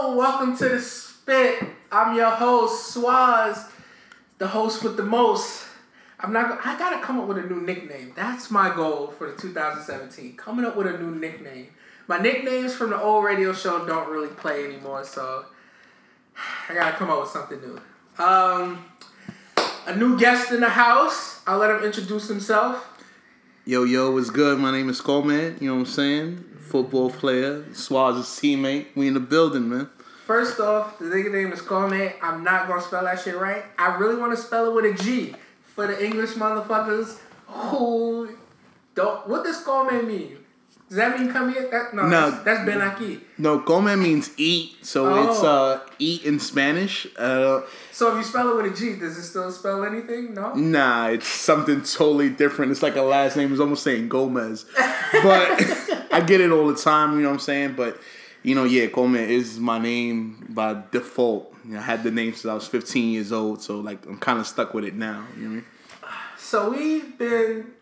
Welcome to the Spit. I'm your host, Swaz, the host with the most. I'm not. I gotta come up with a new nickname. That's my goal for the 2017. Coming up with a new nickname. My nicknames from the old radio show don't really play anymore, so I gotta come up with something new. Um, a new guest in the house. I'll let him introduce himself. Yo, yo, what's good? My name is Coleman. You know what I'm saying? Football player, Swaz's teammate. We in the building, man. First off, the nigga name is Cormier. I'm not gonna spell that shit right. I really want to spell it with a G for the English motherfuckers who don't. What does Cormier mean? Does that mean come here? That, no, No. that's, that's ven aquí. No, Coleman means eat, so Oh. it's uh eat in Spanish. Uh, So if you spell it with a G, does it still spell anything? No. nah, it's something totally different. It's like a last name. It's almost saying Gomez, but I get it all the time. You know what I'm saying? But you know, yeah, Coleman is my name by default. You know, I had the name since I was 15 years old, so like I'm kind of stuck with it now. You know what I mean? So we've been.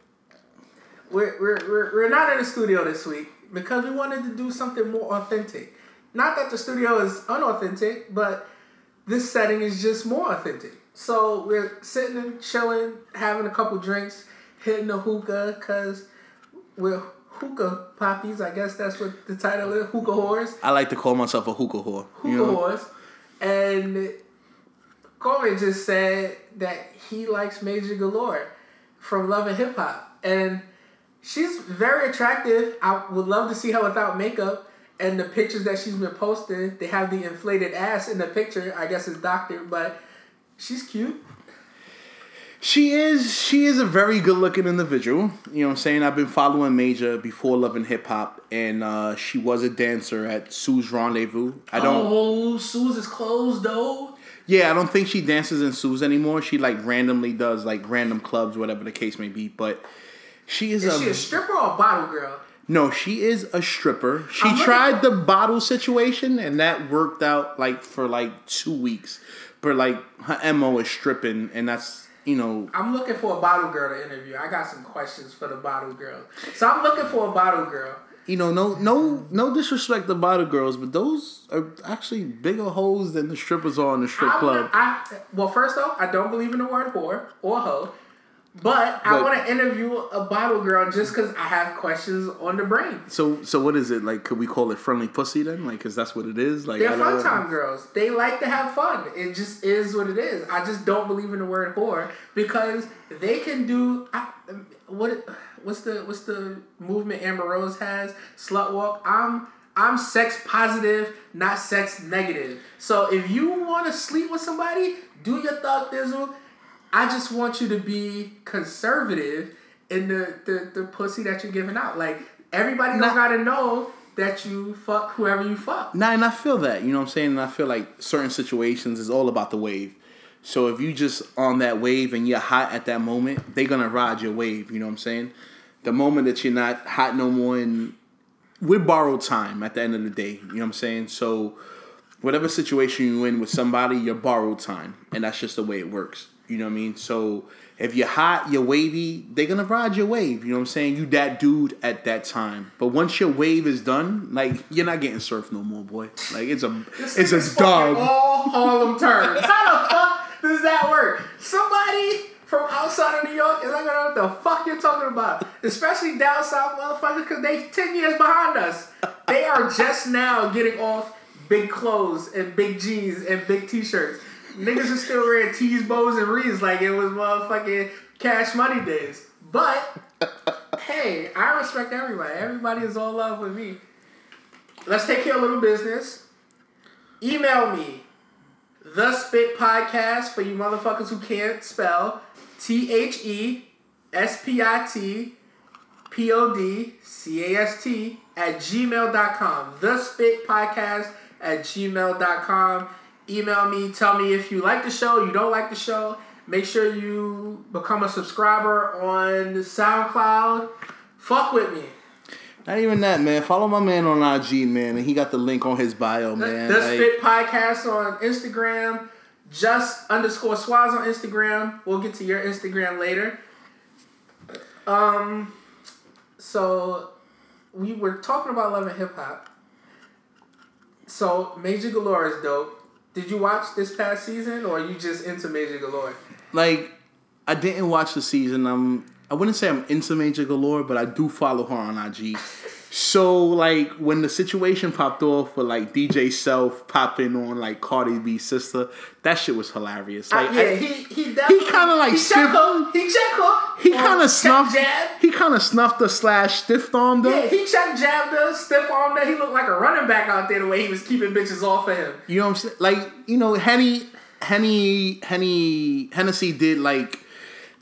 We're, we're, we're, we're not in the studio this week because we wanted to do something more authentic. Not that the studio is unauthentic, but this setting is just more authentic. So we're sitting and chilling, having a couple drinks, hitting the hookah because we're hookah poppies. I guess that's what the title is. Hookah whores. I like to call myself a hookah whore. Hookah You know? whores. And Corey just said that he likes Major Galore from Love and Hip Hop. And she's very attractive. I would love to see her without makeup. And the pictures that she's been posting, they have the inflated ass in the picture. I guess it's doctor, but she's cute. She is she is a very good looking individual. You know what I'm saying? I've been following Major before loving Hip Hop and uh, she was a dancer at Sue's Rendezvous. I don't Oh, Sue's is closed though. Yeah, I don't think she dances in Sue's anymore. She like randomly does like random clubs, whatever the case may be. But she is, Is a, she a stripper or a bottle girl? no, she is a stripper. She I'm tried the bottle situation and that worked out like for like two weeks. But like her mo is stripping, and that's you know I'm looking for a bottle girl to interview. I got some questions for the bottle girl. So I'm looking for a bottle girl. you know, no, no, no disrespect to bottle girls, but those are actually bigger hoes than the strippers are in the strip I club. I, well, first off, I don't believe in the word whore or hoe, but, I want to interview a bottle girl just because I have questions on the brain. so, so what is it like? Could we call it friendly pussy then? Like, cause that's what it is. Like, They're fun time girls. They like to have fun. It just is what it is. I just don't believe in the word whore because they can do I, what? What's the what's the movement Amber Rose has? Slut walk. I'm I'm sex positive, not sex negative. So if you want to sleep with somebody, do your thug thizzle. I just want you to be conservative in the, the, the pussy that you're giving out. Like everybody don't gotta know that you fuck whoever you fuck. Nah, and I feel that. You know what I'm saying? And I feel like certain situations is all about the wave. So if you just on that wave and you're hot at that moment, they're gonna ride your wave. You know what I'm saying? The moment that you're not hot no more, and we're borrowed time at the end of the day. You know what I'm saying? So whatever situation you're in with somebody, you're borrowed time, and that's just the way it works. You know what I mean? So if you're hot, you're wavy, they're gonna ride your wave. You know what I'm saying? You that dude at that time. But once your wave is done, like you're not getting surfed no more, boy. Like it's a This it's a dog. All Harlem turns. How the fuck does that work? Somebody from outside of New York is not gonna know what the fuck you're talking about. Especially down south motherfuckers, because they ten years behind us. They are just now getting off big clothes and big jeans and big t-shirts. Niggas are still wearing tees, bows, and wreaths like it was motherfucking cash money days. But hey, I respect everybody. Everybody is all love with me. Let's take care of little business. Email me the Spit Podcast for you motherfuckers who can't spell T H E S P I T P O D C A S T at gmail.com. The Spit Podcast at gmail.com. Email me, tell me if you like the show, you don't like the show. Make sure you become a subscriber on SoundCloud. Fuck with me. Not even that, man. Follow my man on IG, man, and he got the link on his bio, man. The Like, Spit Podcast on Instagram. Just underscore Swaz on Instagram. We'll get to your Instagram later. Um, so we were talking about love and hip hop. So Major Galore is dope. Did you watch this past season, or are you just into Major Galore? Like, I didn't watch the season. I'm. I wouldn't say I'm into Major Galore, but I do follow her on IG. So like when the situation popped off with like DJ Self popping on like Cardi B's sister, that shit was hilarious. Like Uh, yeah, I- he he definitely, kinda like he stiff- her. He check her. he kind of snuffed. jab. He kind of snuffed the slash stiff arm though. Yeah, he check jabbed her, stiff armed her. He looked like a running back out there the way he was keeping bitches off of him. You know what I'm saying? Like, you know, Henny, Henny, Henny, Hennessy did like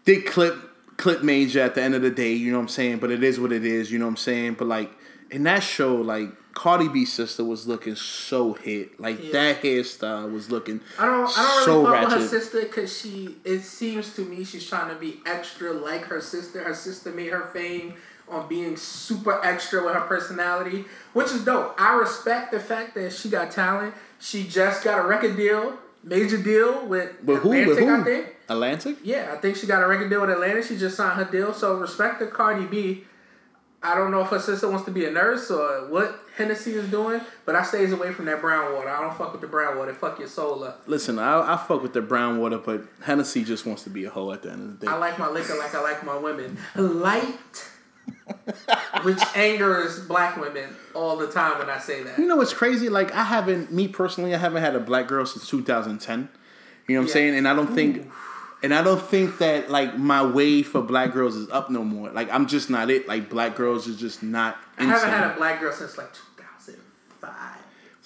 did clip clip major at the end of the day. You know what I'm saying? But it is what it is. You know what I'm saying? But like in that show, like Cardi B's sister was looking so hit. Like Yeah. that hairstyle was looking. I don't I don't really so fuck with her sister because she it seems to me she's trying to be extra like her sister. Her sister made her fame on being super extra with her personality, which is dope. I respect the fact that she got talent. She just got a record deal, major deal with But who? Atlantic, With I who? think. Atlantic. Yeah, I think she got a record deal with Atlantic. She just signed her deal. So respect to Cardi B. I don't know if her sister wants to be a nurse or what Hennessy is doing, but I stays away from that brown water. I don't fuck with the brown water. Fuck your soul up. Listen, I, I fuck with the brown water, but Hennessy just wants to be a hoe at the end of the day. I like my liquor like I like my women. Light. Which angers black women all the time when I say that. You know what's crazy? Like I haven't, me personally, I haven't had a black girl since 2010. You know what I'm saying? And I don't think, and I don't think that like my way for black girls is up no more. Like I'm just not it. Like black girls is just not. I haven't had a black girl since like 2005.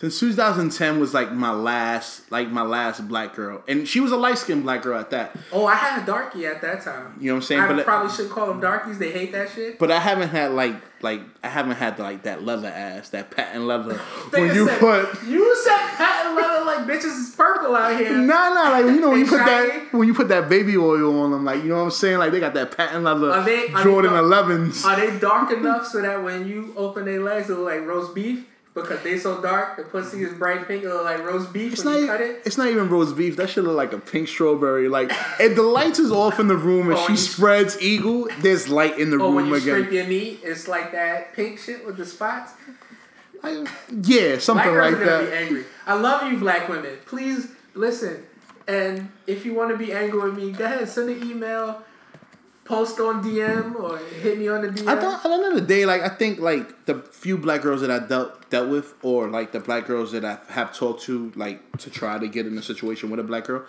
Since 2010 was like my last, like my last black girl, and she was a light skinned black girl at that. Oh, I had a darkie at that time. You know what I'm saying? I But- probably should call them darkies. They hate that shit. But I haven't had like like I haven't had like that leather ass, that patent leather. when you said- put you said patent leather like bitches is purple out here. Nah, nah, like you know when you put that when you put that baby oil on them, like you know what I'm saying, like they got that patent leather Are they- are they Jordan dark? 11s. Are they dark enough so that when you open their legs, it look like roast beef? Because they so dark, the pussy is mm-hmm. bright pink, it look like roast beef It's when not, you it. it's not even roast beef. That shit look like a pink strawberry. Like if the lights is off in the room and Oh, she you- spreads eagle, there's light in the oh, when room you scrape again. your meat, it's like that pink shit with the spots. Like, yeah, something girls like gonna be that. angry. I love you, black women. Please listen. And if you want to be angry with me, go ahead, send an email, post on DM, or hit me on the DM. I thought at the end of the day, like I think like the few black girls that I dealt dealt with, or like the black girls that I have talked to, like to try to get in a situation with a black girl,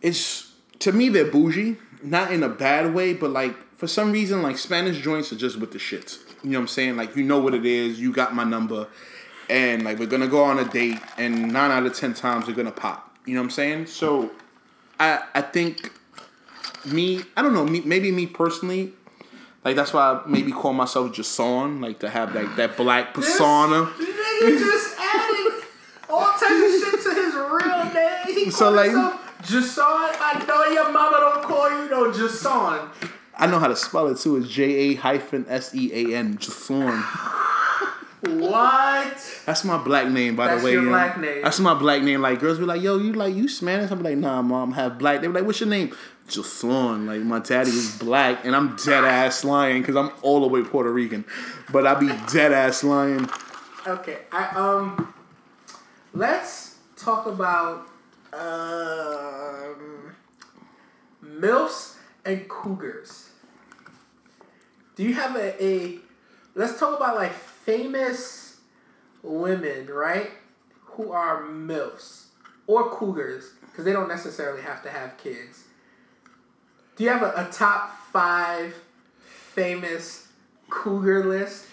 it's to me they're bougie, not in a bad way, but like for some reason like Spanish joints are just with the shits. You know what I'm saying? Like you know what it is, you got my number, and like we're gonna go on a date, and nine out of ten times we're gonna pop. You know what I'm saying? So, I I think me, I don't know, me maybe me personally, like that's why I maybe call myself Jason, like to have like that black persona. This. Nigga just added all types of shit to his real name. He So, like- Jason. I know your mama don't call you no Jason. I know how to spell it too. It's J A hyphen S E A N, Jason. What? That's my black name, by That's the way. That's your yo. black name. That's my black name. Like girls be like, "Yo, you like you Spanish?" I'm like, "Nah, mom, I have black." They be like, "What's your name?" Jason. Like my daddy is black, and I'm dead ass lying because I'm all the way Puerto Rican, but I be dead ass lying. Okay, I um, let's talk about um, milfs and cougars. Do you have a, a? Let's talk about like famous women, right? Who are milfs or cougars because they don't necessarily have to have kids. Do you have a, a top five famous cougar list?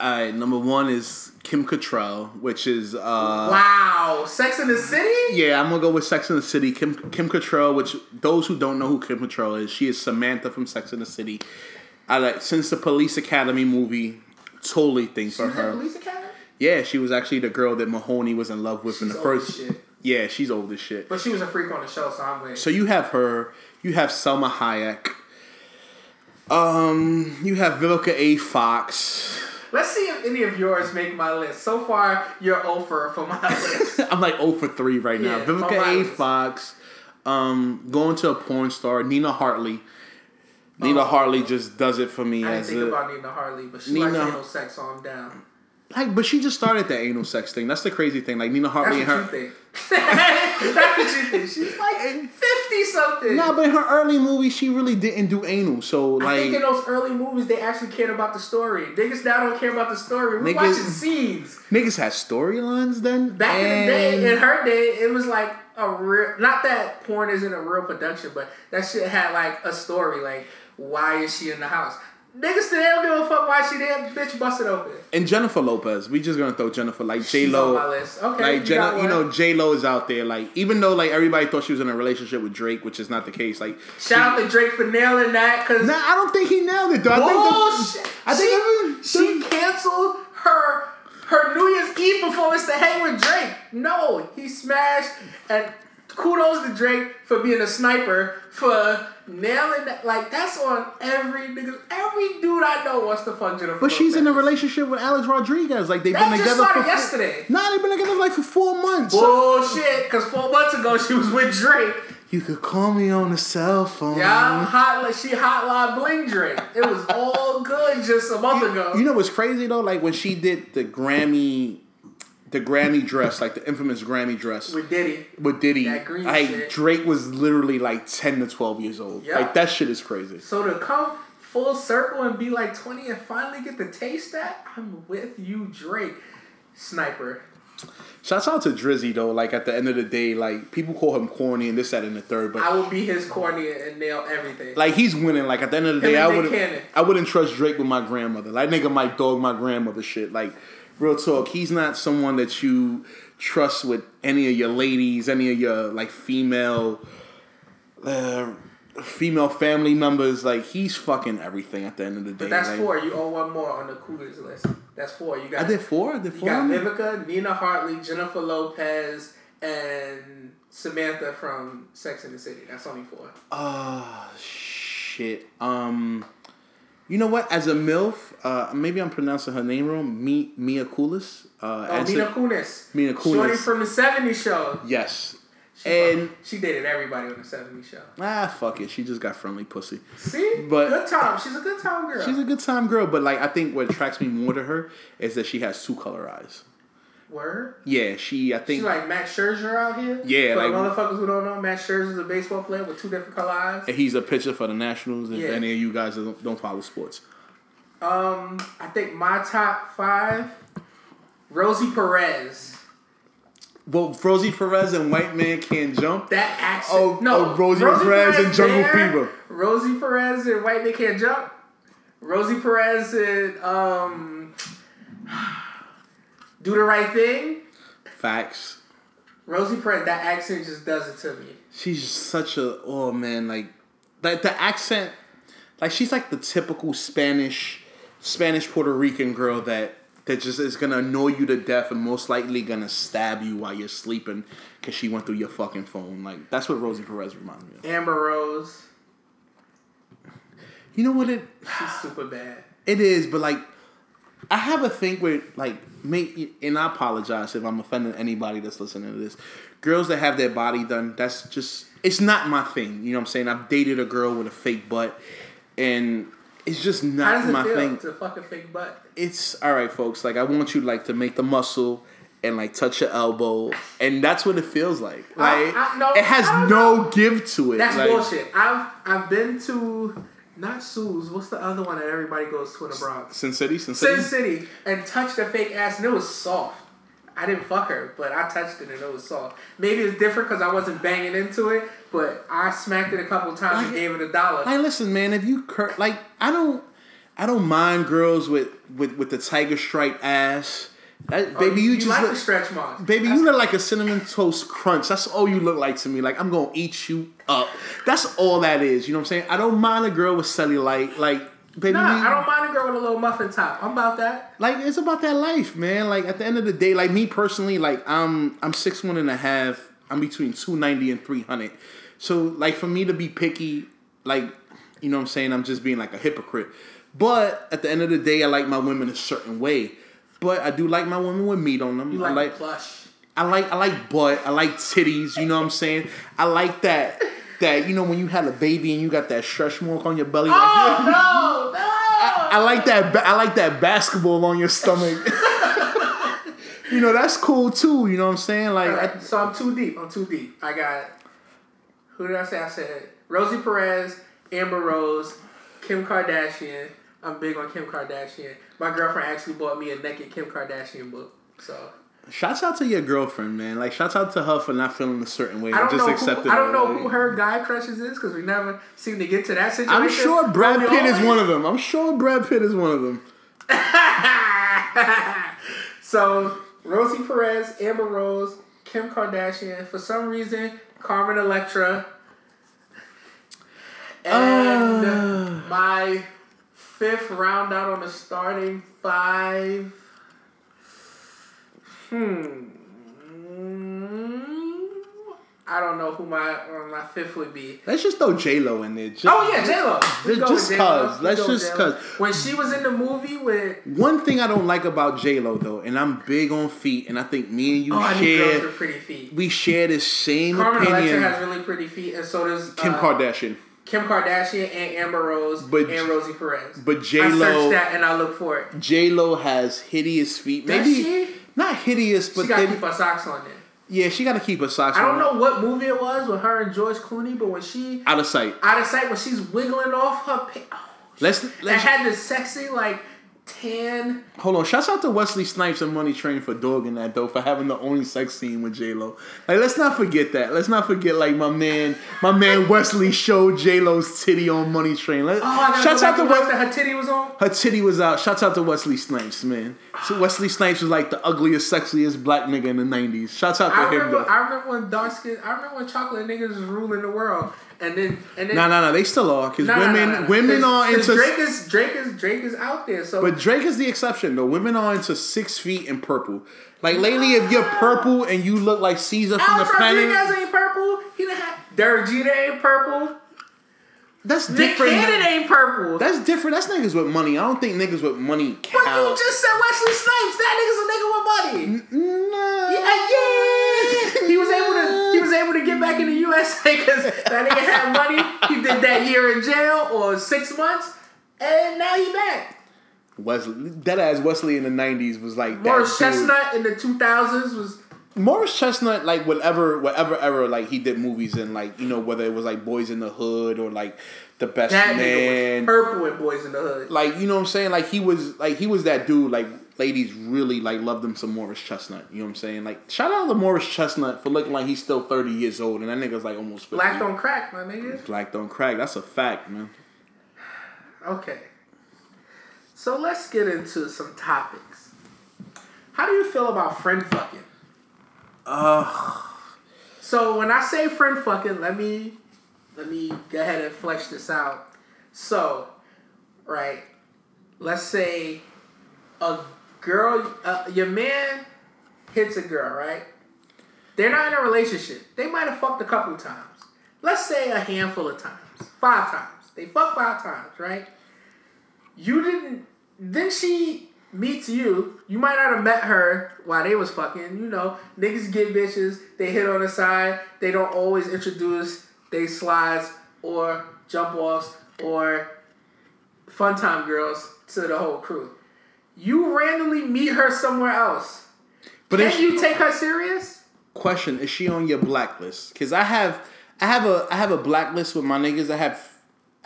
All right, number one is Kim Cattrall, which is uh, Wow, Sex in the City? Yeah, I'm gonna go with Sex in the City. Kim Kim Cattrall, which those who don't know who Kim Cattrall is, she is Samantha from Sex in the City. I like since the Police Academy movie, totally think She for her. Police Academy? Yeah, she was actually the girl that Mahoney was in love with in the first. shit. Yeah, she's old as shit. But she was a freak on the show, so I'm with. So you have her. You have Salma Hayek. Um, you have Vivica A. Fox. Let's see if any of yours make my list. So far, you're over for my list. I'm like 0 for 3 right now. Yeah, Vivica A. list. Fox. Um, going to a porn star. Nina Hartley. Nina Oh. Hartley just does it for me I didn't think a. about Nina Hartley, but she Nina- likes anal sex, so I'm down. Like, but she just started that anal sex thing. That's the crazy thing. Like Nina Hartley and you her. think. That's what you think. She's like fifty something. Nah, but in her early movies, she really didn't do anal. So I think in those early movies, they actually cared about the story. Niggas now don't care about the story. We're Niggas- watching scenes. niggas had storylines then. Back in the day, in her day, it was like a real. Not that porn isn't a real production, but that shit had like a story. Like, why is she in the house? Niggas today don't give a fuck why she there. Bitch, busted open. and Jennifer Lopez, we just gonna throw Jennifer like J She's on my Lo. Okay, Like you Jenna, you know, J Lo is out there. Like even though like everybody thought she was in a relationship with Drake, which is not the case. Like Shout out to Drake for nailing that. Cause Nah, I don't think he nailed it though. I think the, I think she, she canceled her her New Year's Eve performance to hang with Drake. No, he smashed. And kudos to Drake for being a sniper for nailing that. Like that's on every nigga. Every dude I know wants to fuck Jennifer. But she's in a relationship with Alex Rodriguez. Like they've That been just together started for yesterday. Nah, they've been together like for four months. Bullshit. Because four months ago she was with Drake. You could call me on the cell phone. Yeah, hot like she hotline bling Drake. It was all good just a month ago. You know what's crazy though? Like when she did the Grammy, the Grammy dress, like the infamous Grammy dress with Diddy. with Diddy. That green like shit. Drake was literally like ten to twelve years old. Yeah. Like that shit is crazy. So to come full circle and be like 20 and finally get to taste that, I'm with you, Drake. Sniper. Shouts out to Drizzy though. Like at the end of the day, like people call him corny and this, that, and the third, but I will be his corny and nail everything. like he's winning. Like at the end of the Him day, I wouldn't, Cannon. I wouldn't trust Drake with my grandmother. Like nigga might dog my grandmother shit. Like real talk, he's not someone that you trust with any of your ladies, any of your like female, uh, female family members. Like he's fucking everything at the end of the day. but that's Like, four. You owe one more on the Cougars list. That's four. You got I did four. I did four. you got Vivica, Nina Hartley, Jennifer Lopez, and Samantha from Sex and the City. That's only four. Ah, shit. Um, you know what? As a milf, uh, maybe I'm pronouncing her name wrong. Mi, Mia Kulis. Uh, Oh, Mila Kunis. Mila Kunis. Shorty from the 70s show. Yes. She And she dated everybody on the 70s show. ah, fuck it. She just got friendly pussy. See? But- good time. She's a good time girl. She's a good time girl, but like I think what attracts me more to her is that she has two color eyes. Word? Yeah, she. I think. She's like Max Scherzer out here. Yeah, For like- the motherfuckers who don't know, Max Scherzer's a baseball player with two different color eyes. And he's a pitcher for the Nationals. If Yeah. any of you guys don't, don't follow sports, Um, I think my top five, Rosie Perez. well, Rosie Perez and White Man Can't Jump. That accent. Oh, no, oh, Rosie Perez and Jungle there, Fever. Rosie Perez and White Man Can't Jump. Rosie Perez and um, Do the Right Thing. Facts. Rosie Perez, that accent just does it to me. She's just such a oh man, like like the accent, like she's like the typical Spanish, Spanish Puerto Rican girl that that just is gonna annoy you to death and most likely gonna stab you while you're sleeping because she went through your fucking phone. Like that's what Rosie Perez reminds me of. Amber Rose, You know what it she's super bad. it is, but like I have a thing with like me, and I apologize if I'm offending anybody that's listening to this. Girls that have their body done, that's just it's not my thing. You know what I'm saying? I've dated a girl with a fake butt, and it's just How not does it my feel thing. to fuck a fake butt? It's all right, folks. Like I want you like to make the muscle and like touch your elbow, and that's what it feels like. I- Like I- no, it has I no give to it. That's like, bullshit. I've I've been to not Sue's. What's the other one that everybody goes to in the Bronx? Sin City, Sin City. Sin City, and touched a fake ass, and it was soft. I didn't fuck her, but I touched it and it was soft. Maybe it's different because I wasn't banging into it, but I smacked it a couple times and gave it a dollar. Like, listen, man. If you cur- like, I don't, I don't mind girls with with with the tiger stripe ass. That, Oh, baby, you, just like look, the stretch marks. baby, That's- you look like a cinnamon toast crunch. That's all you look like to me. Like I'm gonna eat you up. That's all that is. You know what I'm saying? I don't mind a girl with cellulite. Like, baby, Nah, we- I don't mind a girl with a little muffin top. I'm about that. like it's about that life, man. Like at the end of the day, like me personally, like I'm I'm six one and a half. I'm between two ninety and three hundred. So like for me to be picky, like you know what I'm saying, I'm just being like a hypocrite. But at the end of the day, I like my women a certain way. But I do like my women with meat on them. You I like, like plush. I like I like butt. I like titties. You know what I'm saying? I like that that you know when you had a baby and you got that stretch mark on your belly. Like, Oh no, no! I like that. I like that basketball on your stomach. you know that's cool too. You know what I'm saying? Like, Alright, I- so I'm too deep. I'm too deep. I got who did I say? I said Rosie Perez, Amber Rose, Kim Kardashian. I'm big on Kim Kardashian. My girlfriend actually bought me a naked Kim Kardashian book. So shouts out to your girlfriend, man. Like, shouts out to her for not feeling a certain way. I don't just know. accepting. Who, I don't know who her guy crushes is because we never seem to get to that situation. I'm sure Brad Pitt is one of them. I'm sure Brad Pitt is one of them. so Rosie Perez, Amber Rose, Kim Kardashian. For some reason, Carmen Electra. And Ah. my fifth round out on the starting five. Hmm. I don't know who my uh, my fifth would be. Let's just throw J Lo in there. Just, Oh yeah, J Lo. Just cause. Let's just cause. When she was in the movie with One thing I don't like about J Lo though, and I'm big on feet, and I think me and you oh, I girls share with pretty feet. we share the same Carmen opinion. Electra has really pretty feet, and so does Kim uh, Kardashian, Kim Kardashian and Amber Rose But- and Rosie Perez. but I J-Lo- I searched that and I look for it. J Lo has hideous feet. Does Maybe she? not hideous, but She got to they- keep her socks on there. yeah, she got to keep her socks. On. I don't on. know what movie it was with her and George Clooney, but when she Out of sight. out of sight, when she's wiggling off her, pa- oh, Let's it let's had this sexy like tan. hold on. Shouts out to Wesley Snipes and Money Train for dogging that though for having the only sex scene with J Lo. Like let's not forget that. Let's not forget like my man, my man Wesley showed J Lo's titty on Money Train. Let, Oh, shouts out to and watch Wes- that her titty was on. her titty was out. Shouts out to Wesley Snipes, man. So Wesley Snipes was like the ugliest, sexiest black nigga in the '90s. Shouts out to I him remember, though. I remember when dark skin. I remember when chocolate niggas was ruling the world, and then and then. No, no, no. They still are because Nah, women, nah, nah. women are into. Drake is Drake is Drake is out there. So But Drake is the exception though. Women are into six feet and purple. Like lately, if you're purple and you look like Caesar from the Alex planet, Rodriguez ain't purple. He done had Derek Jeter ain't purple. that's Nick different. Cannon ain't purple. That's different. That's niggas with money. I don't think niggas with money but you just said Wesley Snipes. That nigga's a nigga with money. Nah. Yeah, uh, yeah. He was able to. He was able to get back in the USA because that nigga had money. He did that year in jail or six months, and now he back. Wesley, dead ass Wesley in the '90s was like that Morris. Chestnut in the two thousands was. Morris Chestnut, like whatever, whatever era, like he did movies in, like you know whether it was like Boys in the Hood or like The Best That Man, was purple in Boys in the Hood. like you know what I'm saying. Like he was, like he was that dude. Like ladies really like loved him some Morris Chestnut. You know what I'm saying? Like shout out to Morris Chestnut for looking like he's still 30 years old, and that nigga's like almost 50. Black don't crack, my nigga. Black don't crack. That's a fact, man. Okay. So let's get into some topics. How do you feel about friend fucking? Uh, So when I say friend fucking, let me let me go ahead and flesh this out. So, right, let's say a girl, uh, your man hits a girl, right? They're not in a relationship. They might have fucked a couple times. Let's say a handful of times, five times. They fuck five times, right? You didn't. Then she meets you. You might not have met her while they was fucking. You know, niggas get bitches. They hit on the side. They don't always introduce they slides or jump offs or fun time girls to the whole crew. You randomly meet her somewhere else. but Can you take her serious? question is she on your blacklist? Because I have, I have a, I have a blacklist with my niggas. I have,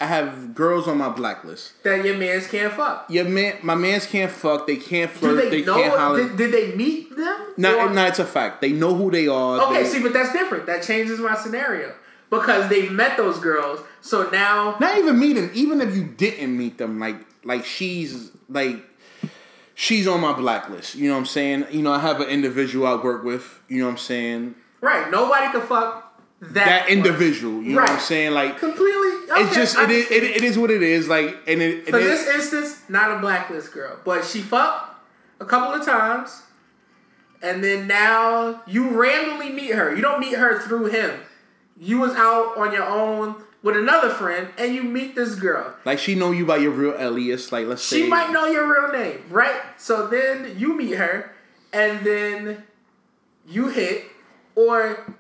I have girls on my blacklist. That your mans can't fuck. Your man, my man's can't fuck. They can't Do flirt. they, They, know? can't holler. Did, did they meet them? No, Or- no, it's a fact. They know who they are. Okay, They- see, but that's different. That changes my scenario because they've met those girls. So now, not even meeting. Even if you didn't meet them, like, like she's like, she's on my blacklist. You know what I'm saying? You know, I have an individual I work with. You know what I'm saying? right? Nobody can fuck that, That individual. You know what I'm saying? Like, completely. Okay, it's just it is, it, it is what it is. Like, and it, it For is- this instance, not a blacklist girl, but she fucked a couple of times, and then now you randomly meet her. You don't meet her through him. You was out on your own with another friend, and you meet this girl. like she know you by your real alias. Like, let's say She might know your real name, right? So then you meet her, and then you hit, or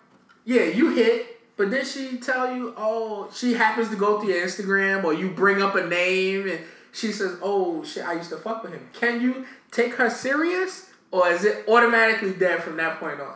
yeah, you hit. But then she tell you, oh, she happens to go through your Instagram, or you bring up a name, and she says, oh shit, I used to fuck with him. Can you take her serious, or is it automatically dead from that point on?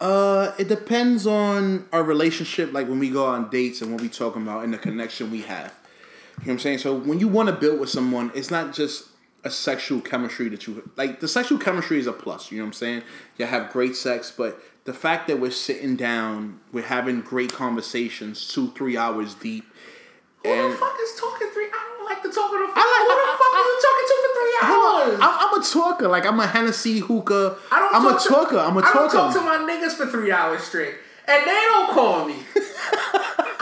Uh, it depends on our relationship, like when we go on dates and what we talking about and the connection we have. You know what I'm saying? So when you want to build with someone, it's not just a sexual chemistry that you like. The sexual chemistry is a plus. You know what I'm saying? You have great sex, but the fact that we're sitting down, we're having great conversations, two, three hours deep. Who and the fuck is talking three? I don't like to talk on the phone. I like- Who the fuck are you talking to for three hours? I'm, I'm a talker. Like I'm a Hennessy hookah. I don't I'm talk a to- talker. I'm a I don't talk to my niggas for three hours straight, and they don't call me.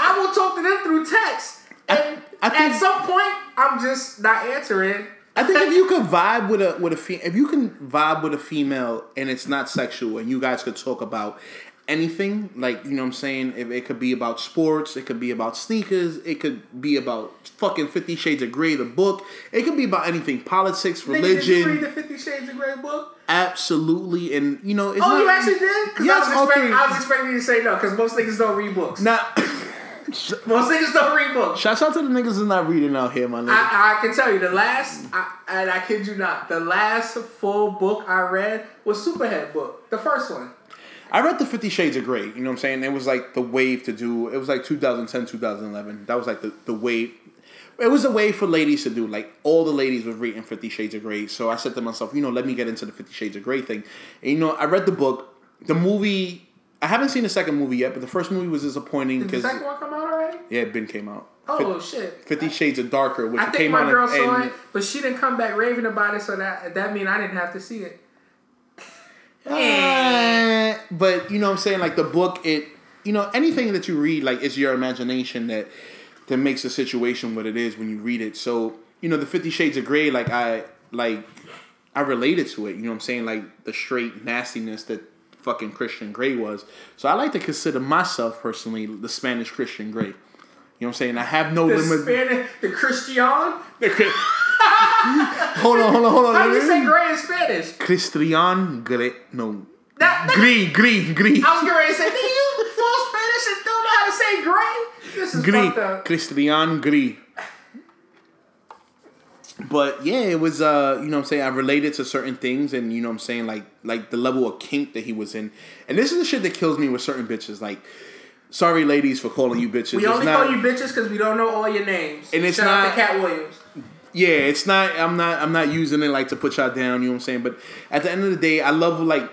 I will talk to them through text, and I think- at some point, I'm just not answering. I think if you can vibe with a with a fe- if you can vibe with a female and it's not sexual and you guys could talk about anything like you know what I'm saying if it could be about sports it could be about sneakers it could be about fucking 50 shades of gray the book it could be about anything politics Nigga, did you read religion the Fifty Shades of Grey book? absolutely and you know it's Oh, not, you actually did? Yes, I, was expecting. I was expecting you to say no, because most niggas don't read books. not Most niggas don't read books. shouts out to the niggas that's not reading out here my nigga I, I can tell you the last, I, and I kid you not, the last full book I read was Superhead book, the first one. I read the Fifty Shades of Grey. You know what I'm saying? It was like the wave to do. It was like 2010, 2011. That was like the, the wave. It was a way for ladies to do. Like all the ladies were reading Fifty Shades of Grey. So I said to myself, you know, let me get into the Fifty Shades of Grey thing. And you know, I read the book. The movie. I haven't seen the second movie yet, but the first movie was disappointing Did the because second one come out already? yeah, it been came out. Oh shit! Fifty Shades of Darker, which I think came my out girl in, saw it, but she didn't come back raving about it, so that that mean I didn't have to see it. Eh, but you know what I'm saying? Like the book, it you know, anything that you read, like it's your imagination that that makes the situation what it is when you read it. So, you know, the Fifty Shades of Grey, like I like I related to it, you know what I'm saying? Like the straight nastiness that fucking Christian Grey was. So I like to consider myself personally the Spanish Christian Grey. You know what I'm saying? I have no The limit. Spanish, the Christian. hold on, hold on, hold on. How do you say gray in Spanish? Christian Grey. No. That, that, Grey, grey, grey. I was ready to say, nigga, you full Spanish and don't know how to say gray? This is Gris, fucked up. Christian Gris. But yeah, it was uh, you know what I'm saying, I related to certain things and you know what I'm saying, like like the level of kink that he was in. And this is the shit that kills me with certain bitches. Like, sorry ladies for calling you bitches. We only not- call you bitches because we don't know all your names. And it's Shout out not- to Katt Williams. Yeah, it's not I'm not I'm not using it like to put y'all down, you know what I'm saying? But at the end of the day, I love like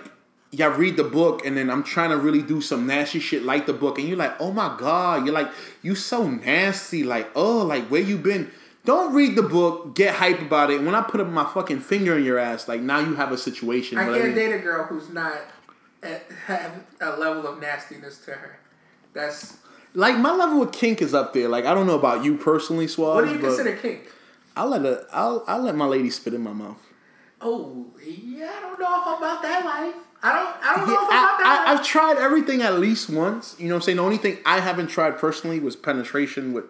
y'all read the book and then I'm trying to really do some nasty shit like the book and you're like, oh my god, you're like, you so nasty, like, oh, like where you been? Don't read the book, get hype about it. When I put up my fucking finger in your ass, like now you have a situation. I can't date a girl who's not at, have a level of nastiness to her. That's like my level of kink is up there. Like I don't know about you personally, Swaz, what do you consider kink? I'll let a, I'll I'll let my lady spit in my mouth. Oh, yeah, I don't know if I'm about that life. I don't. I don't Yeah, know if I'm about that I, life. I've tried everything at least once. You know what I'm saying? The only thing I haven't tried personally was penetration with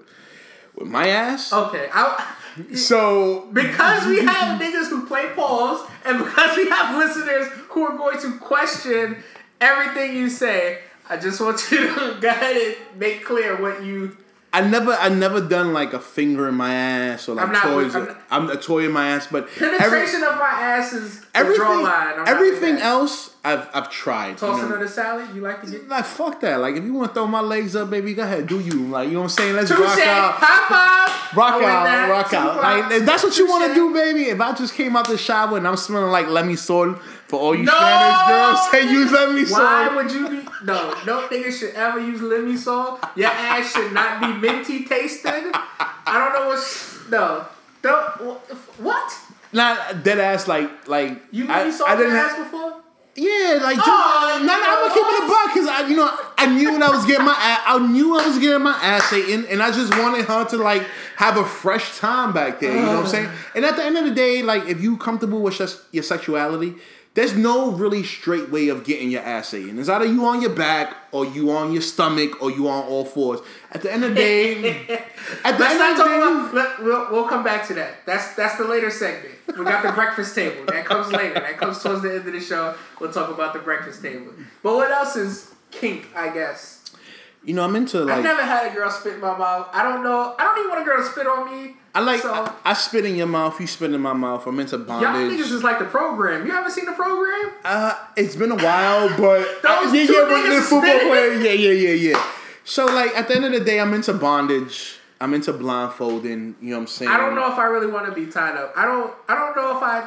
with my ass. Okay, I, So because we have niggas who play pause, and because we have listeners who are going to question everything you say, I just want you to go ahead and make clear what you. I never I never done like a finger in my ass or like I'm not- toys. I'm I'm, a toy in my ass, but every- Penetration of my ass is the draw everything line. Not everything else I've I've tried. you Tossing know? of the salad, you like to get. Like fuck that. Like if you want to throw my legs up, baby, go ahead, do you? Like you know what I'm saying? Let's Touche, rock out. high five. Rock I out, rock Two out. five. Like if that's what you want to do, baby. If I just came out the shower and I'm smelling like Lemisol for all you No! Spanish girls, say use Lemmy Why would you be? No, no nigga should ever use lemon salt. Your ass should not be minty tasted. I don't know what's no. Don't what? Not dead ass like like You I, lemon I didn't your ass before? Yeah, like just, Oh, no, no, I'm gonna keep it a buck because I, you know, I knew when I was getting my, ass, I knew I was getting my ass eaten, and I just wanted her to like have a fresh time back there. You know what I'm uh. saying? And at the end of the day, like if you comfortable with just your sexuality, there's no really straight way of getting your ass eaten. It's either you on your back or you on your stomach or you on all fours. At the end of the day, at the Let's end of the day, about. Let, we'll, we'll come back to that. That's that's the later segment. We got the breakfast table. That comes later. That comes towards the end of the show. We'll talk about the breakfast table. But what else is kink? I guess you know, I'm into I've never had a girl spit in my mouth. I don't know. I don't even want a girl to spit on me. I like So- I, I spit in your mouth, you spit in my mouth. I'm into bondage. Y'all niggas is like the program. You haven't seen the program? Uh, it's been a while, but Those yeah, two yeah, niggas the football spitting. player, yeah, yeah, yeah, yeah. So like at the end of the day, I'm into bondage. I'm into blindfolding. You know what I'm saying? I don't know if I really want to be tied up. I don't. I don't know if I.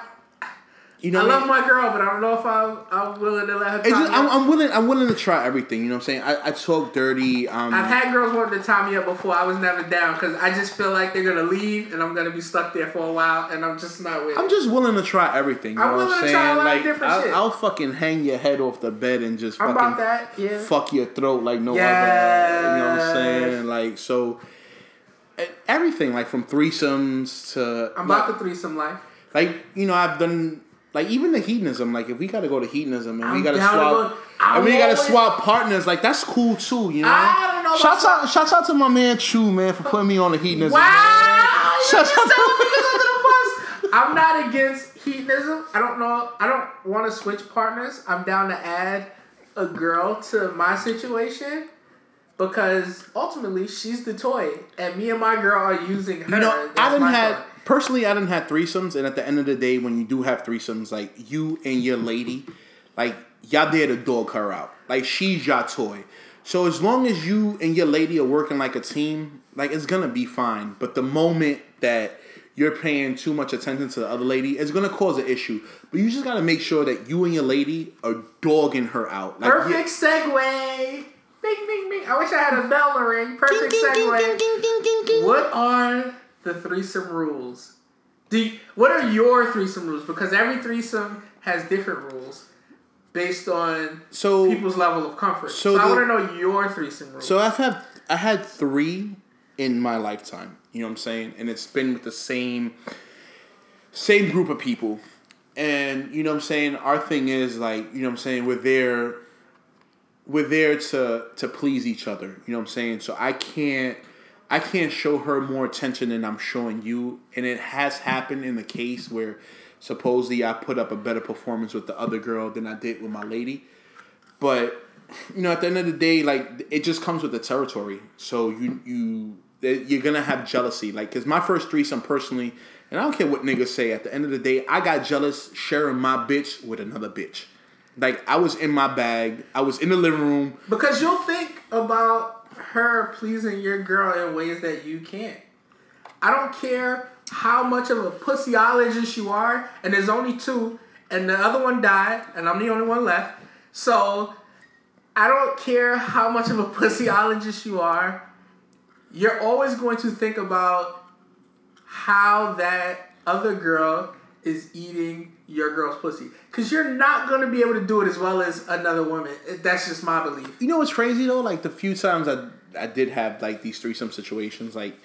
You know, I love mean? my girl, but I don't know if I'm, I'm willing to let her. It's just, I'm. I'm willing. I'm willing to try everything. You know what I'm saying? I, I talk dirty. Um, I've had girls wanting to tie me up before. I was never down because I just feel like they're gonna leave and I'm gonna be stuck there for a while, and I'm just not with I'm just willing to try everything. You I'm know what I'm willing to saying? try a lot of different I'll, shit. I'll fucking hang your head off the bed and just I'm fucking that. Yeah. fuck your throat like no Yes. other. You know what I'm saying? Like so, everything like from threesomes to I'm like, about the threesome life. like you know I've done like even the hedonism. Like if we got to go to hedonism and we I'm got to down to swap. go- and we got to swap partners, like that's cool too, you know. I don't know Shouts out, shouts out to my man Chew, man, for putting me on the hedonism. Wow! man. Shouts out to- the bus. I'm not against hedonism. I don't know. I don't want to switch partners. I'm down to add a girl to my situation because ultimately she's the toy, and me and my girl are using her. You know, I didn't had toy. Personally, I didn't have threesomes, and at the end of the day, when you do have threesomes, like you and your lady, like y'all there to dog her out, like she's your toy. So as long as you and your lady are working like a team, like it's gonna be fine. But the moment that you're paying too much attention to the other lady, it's gonna cause an issue. But you just gotta make sure that you and your lady are dogging her out. Like, Perfect segue. Bing, bing, bing. I wish I had a bell to ring. Perfect segue. What are the threesome rules? Do you, what are your threesome rules? Because every threesome has different rules based on So people's level of comfort. so So, I want to know your threesome rules. So I've had I had three in my lifetime. You know what I'm saying? And it's been with the same same group of people. And you know what I'm saying? Our thing is like, you know what I'm saying, we're there we're there to to please each other. You know what I'm saying? So I can't I can't show her more attention than I'm showing you. And it has happened in the case where supposedly I put up a better performance with the other girl than I did with my lady. But you know, at the end of the day, like it just comes with the territory. So you you you're gonna have jealousy. Like, cause my first threesome personally, and I don't care what niggas say. At the end of the day, I got jealous sharing my bitch with another bitch. Like I was in my bag. I was in the living room. because you'll think about her pleasing your girl in ways that you can't. I don't care how much of a pussyologist you are, and there's only two, and the other one died, and I'm the only one left. So I don't care how much of a pussyologist you are. You're always going to think about how that other girl is eating your girl's pussy. Because you're not going to be able to do it as well as another woman. That's just my belief. You know what's crazy though? Like the few times I I did have like these threesome situations, like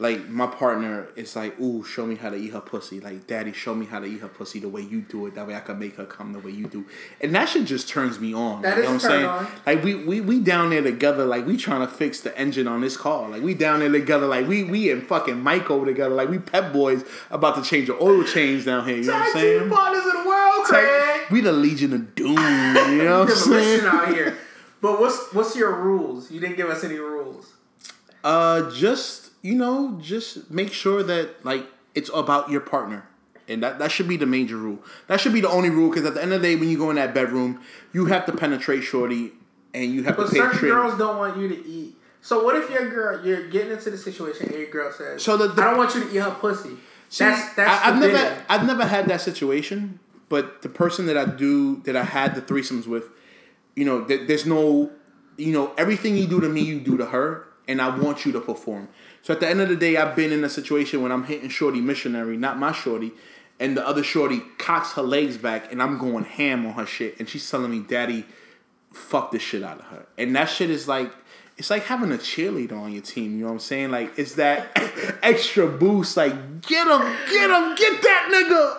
like my partner is like, "Ooh, show me how to eat her pussy." Like, "Daddy, show me how to eat her pussy the way you do it. That way I can make her come the way you do." And that shit just turns me on. That you is know what I'm saying? on. Like we, we we down there together. Like we trying to fix the engine on this car. Like we down there together. Like we we and fucking Mike over together. Like we pep boys about to change the oil change down here. You know what I'm saying? partners of the world, Craig. We the Legion of Doom. You know what I'm saying? out here. But what's what's your rules? You didn't give us any rules. Uh, just you know, just make sure that like it's about your partner, and that that should be the major rule. That should be the only rule because at the end of the day, when you go in that bedroom, you have to penetrate shorty, and you have But to pay certain girls don't want you to eat. So what if your girl, you're getting into the situation, and your girl says, So the- the- I don't want you to eat her pussy." See, that's that's I, I've forbidden. never I've never had that situation, but the person that I do that I had the threesomes with, you know, th- there's no, you know, everything you do to me, you do to her, and I want you to perform. So at the end of the day, I've been in a situation when I'm hitting shorty missionary, not my shorty, and the other shorty cocks her legs back, and I'm going ham on her shit, and she's telling me, "Daddy, fuck the shit out of her," and that shit is like. It's like having a cheerleader on your team, you know what I'm saying? Like, it's that extra boost, like, get him, get him, get that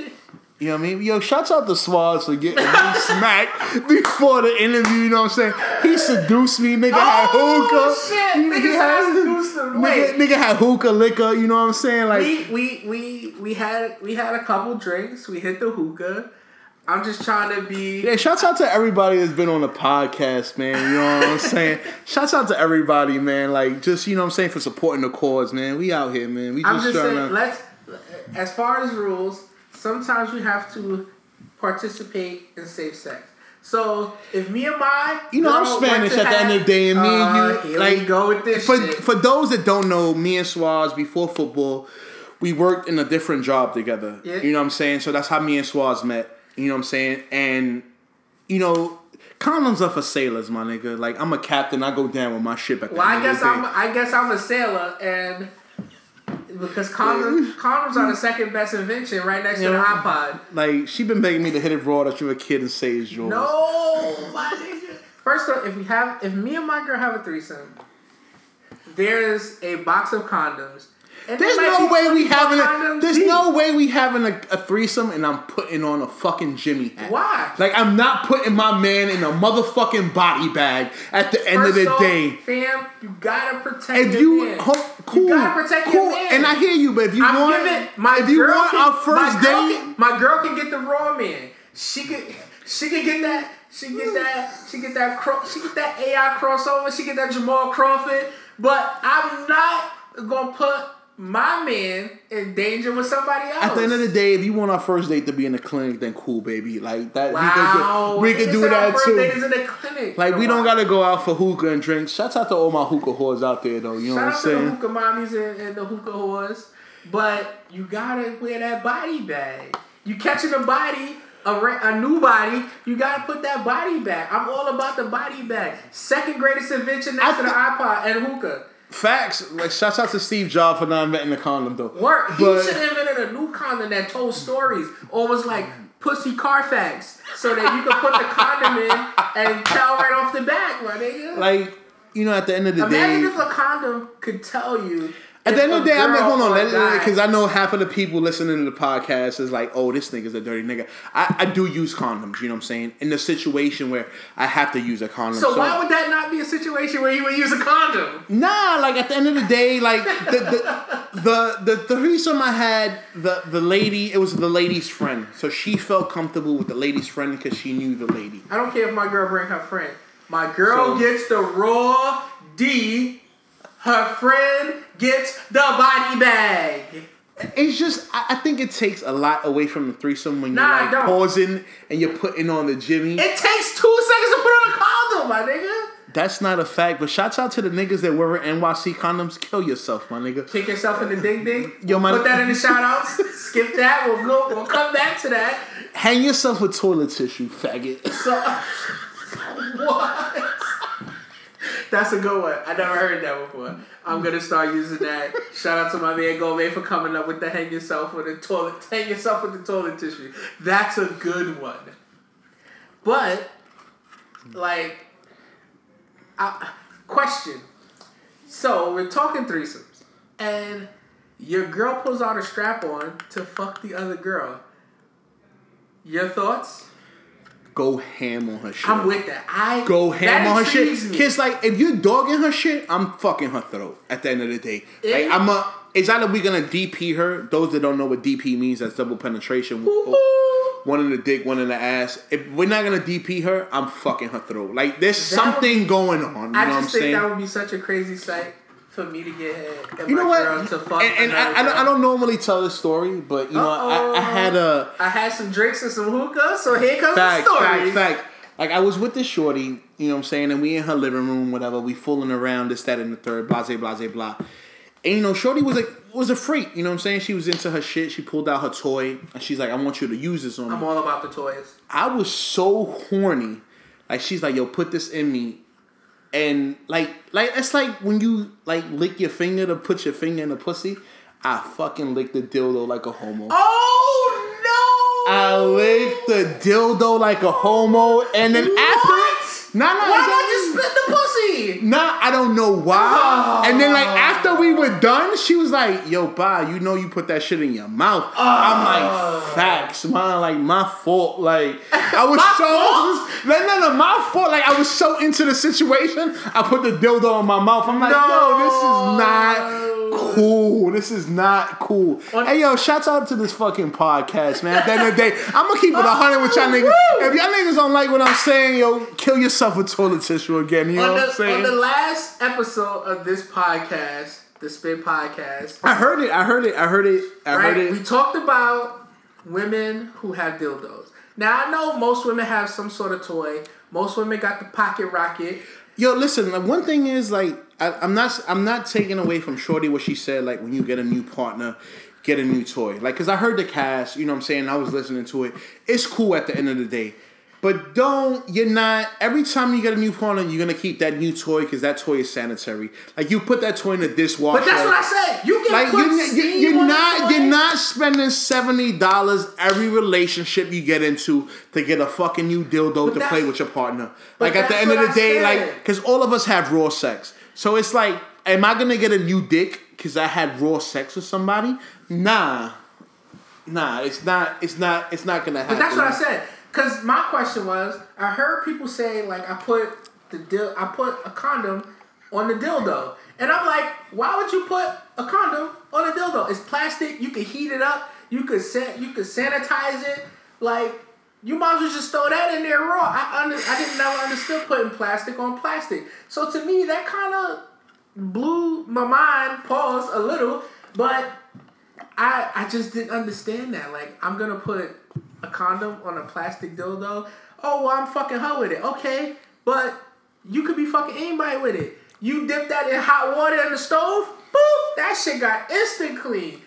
nigga! You know what I mean? Yo, shouts out to Swaz for getting me smacked before the interview, you know what I'm saying? He seduced me, nigga had Oh, hookah. shit, Nigga had- had seduced him. Nigga, nigga had hookah liquor, you know what I'm saying? Like, we we we we had we had a couple drinks. We hit the hookah. I'm just trying to be. Yeah, shouts out to everybody that's been on the podcast, man. You know what I'm saying? shouts out to everybody, man. Like, just, you know what I'm saying, for supporting the cause, man. We out here, man. We just, I'm just trying saying, to. let's. As far as rules, sometimes we have to participate in safe sex. So if me and my You know, I'm Spanish at the end of the day, and me Uh, and you, here like, go with this for shit. for those that don't know, me and Swaz before football, we worked in a different job together. Yeah. You know what I'm saying? So that's how me and Swaz met. You know what I'm saying? And you know, condoms are for sailors, my nigga. Like I'm a captain, I go down with my ship at the Well, I guess the day. I'm. I guess I'm a sailor, and because condoms, condoms are the second best invention, right next to the Yeah. iPod. Like she been begging me to hit it raw that you were a kid and say it's yours. No, my nigga. First off, if we have, if me and my girl have a threesome, there's a box of condoms. And There's no way we 24 having a. There's no way we having a, a threesome and I'm putting on a fucking Jimmy hat. Why? Like I'm not putting my man in a motherfucking body bag at the end of the off, day. fam, you gotta protect If your you man. ho- cool, gotta protect cool, your man. and I hear you, but if you I'm want, giving my if you want can, our first my date, can, my girl can get the raw man. She could, she could get that. She get that. She get that. Cro- she get that AI crossover. She get that Jamal Crawford. But I'm not gonna put my man in danger with somebody else. at the end of the day, if you want our first date to be in the clinic, then cool, baby. Like that, wow, we could do, we could do said our that first too. date is in the clinic. Like we don't gotta go out for hookah and drinks. Shouts out to all my hookah whores out there, though. You know what I'm saying? Shout out to the hookah mommies and, and the hookah whores. But you gotta wear that body bag. You catching a body, a, re- a new body, you gotta put that body bag. I'm all about the body bag. Second greatest invention next I to the iPod and hookah. Facts. Like shouts out to Steve Jobs for not inventing the condom, though. Work. He But- should have invented a new condom that told stories or was like pussy Carfax so that you could put the condom in and tell right off the back, my nigga. Like you know, at the end of the Imagine day, Imagine if a condom could tell you. At the end of the day, I'm like, hold on, because I know half of the people listening to the podcast is like, oh, this nigga's a dirty nigga. I, I do use condoms, you know what I'm saying? In the situation where I have to use a condom. So, why would that not be a situation where you would use a condom? Nah, like at the end of the day, like the the the, the, the threesome I had, the the lady, it was the lady's friend, so she felt comfortable with the lady's friend because she knew the lady. I don't care if my girl bring her friend. My girl So- gets the raw D. Her friend gets the body bag. It's just, I, I think it takes a lot away from the threesome when you're like don't. pausing and you're putting on the Jimmy. It takes two seconds to put on a condom, my nigga. That's not a fact, but shouts out to the niggas that wear NYC condoms. Kill yourself, my nigga. Kick yourself in the ding ding. Yo, my- Put that in the shout outs. Skip that. We'll go. We'll come back to that. Hang yourself with toilet tissue, faggot. So what? That's a good one. I never heard that before. I'm gonna start using that. Shout out to my man Gomez for coming up with the hang yourself with the toilet hang yourself with the toilet tissue. That's a good one. But like I, question. So we're talking threesomes and your girl pulls out a strap on to fuck the other girl. Your thoughts? Go ham on her shit. I'm with that. I Go ham on her shit. me. Kids, like, if you're dogging her shit, I'm fucking her throat at the end of the day. Like, Eh? I'm a. It's either we're gonna DP her. Those that don't know what DP means, that's double penetration. One in the dick, one in the ass. If we're not gonna DP her, I'm fucking her throat. Like, there's That something going on. You I know what I'm just think saying? that would be such a crazy sight for me to get and you know what? girl to fuck. and and I, I, don't, I don't normally tell this story, but you know, I, I had a I had some drinks and some hookah, so here comes fact, the story. fact, fact. Like I was with this shorty, you know what I'm saying, and we in her living room, whatever, we fooling around, this, that, and the third, blase, blase, blah. And you know, Shorty was like was a freak, you know what I'm saying? She was into her shit. She pulled out her toy and she's like, I want you to use this on me. I'm all about the toys. I was so horny. Like she's like, yo, put this in me. And like like it's like when you like lick your finger to put your finger in the pussy. I fucking licked the dildo like a homo. Oh no! I licked the dildo like a homo, and then What? after, nah, nah, Why it's not just spit the pussy? Nah, I don't know why. Oh. And then like after we were done, she was like, "Yo, bye, you know you put that shit in your mouth." I'm like, "Facts, man. Like my fault. Like I was so no, no, no, my fault. Like I was so into the situation, I put the dildo in my mouth. I'm like, "Yo, this is not cool. This is not cool. On- hey yo, shouts out to this fucking podcast, man. At the end of the day, I'm gonna keep it a hundred with y'all niggas. If y'all niggas don't like what I'm saying, yo, kill yourself with toilet tissue again. You know what I'm saying? On the last episode of this podcast, the Spit Podcast, I heard it. I heard it. I heard it. I right? heard We talked about women who have dildos. Now I know most women have some sort of toy. Most women got the pocket rocket. Yo, listen. Like, one thing is like I, I'm not. I'm not taking away from Shorty what she said. Like when you get a new partner, get a new toy. Like because I heard the cast. You know what I'm saying. I was listening to it. It's cool at the end of the day. But don't you're not every time you get a new partner, you're gonna keep that new toy because that toy is sanitary. Like you put that toy in the dishwasher. But that's what I said. You can Like put you're, you're, not you're not spending seventy dollars every relationship you get into to get a fucking new dildo to play with your partner. Like at the end of the I day, said. like because all of us have raw sex, so it's like, am I gonna get a new dick because I had raw sex with somebody? Nah, nah, it's not. It's not. It's not gonna happen. But that's what I said. Cause my question was, I heard people say like I put the dil- I put a condom on the dildo, and I'm like, why would you put a condom on a dildo? It's plastic. You can heat it up. You could san- you could sanitize it. Like you might as well just throw that in there raw. I under- I didn't never understood putting plastic on plastic. So to me, that kind of blew my mind. Pause a little, but I I just didn't understand that. Like I'm gonna put a condom on a plastic dildo. Oh well, I'm fucking her with it. Okay, but you could be fucking anybody with it. You dip that in hot water in the stove. Boop! That shit got instant clean.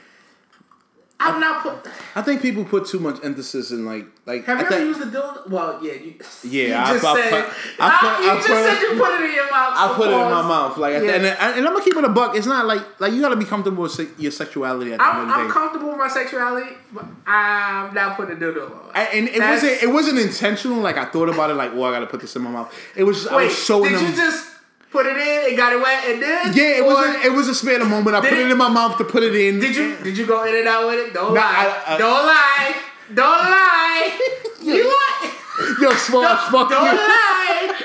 I'm not put. I think people put too much emphasis in like like. Have I you ever used a dildo? Well, yeah. You, Yeah, you I- just I said. I Ah, put- you I just put- said you put it in your mouth. I put it in my mouth, like, the Yeah. and, and I'm gonna keep it a buck. It's not like like you gotta be comfortable with se- your sexuality at the I'm, of the I'm day. comfortable with my sexuality, but I'm not putting a dildo on. I- and it That's- wasn't it wasn't intentional. Like I thought about it, like, well, I gotta put this in my mouth. It was just, I Wait, was showing did them. you just put it in and got it wet and then? yeah, it was a, it was a span of moment. I put it it- in my mouth to put it in. Did you did you go in and out with it? Don't Nah, lie. I- I- don't lie. Don't lie. you lie. Yo, Swash, fuck Don't you. lie.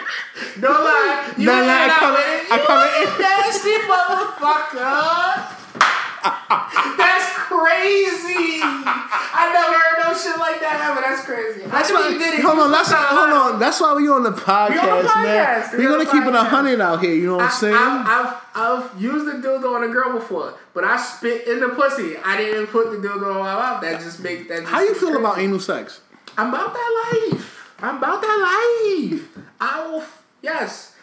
Don't lie. You Nah, nah, I come- it. I You come a in- nasty motherfucker. That's crazy. I never heard no shit like that ever. That's crazy. That's I why. did it. Hold on, that's hold on. That's why we on the podcast, podcast. man. We We're on gonna keep it a hundred out here. You know what I'm saying? I've, I've, I've used the dildo on a girl before, but I spit in the pussy. I didn't put the dildo on my mouth. That just make that. Just How you feel crazy. about anal sex? I'm about that life. I'm about that life. I will. Yes.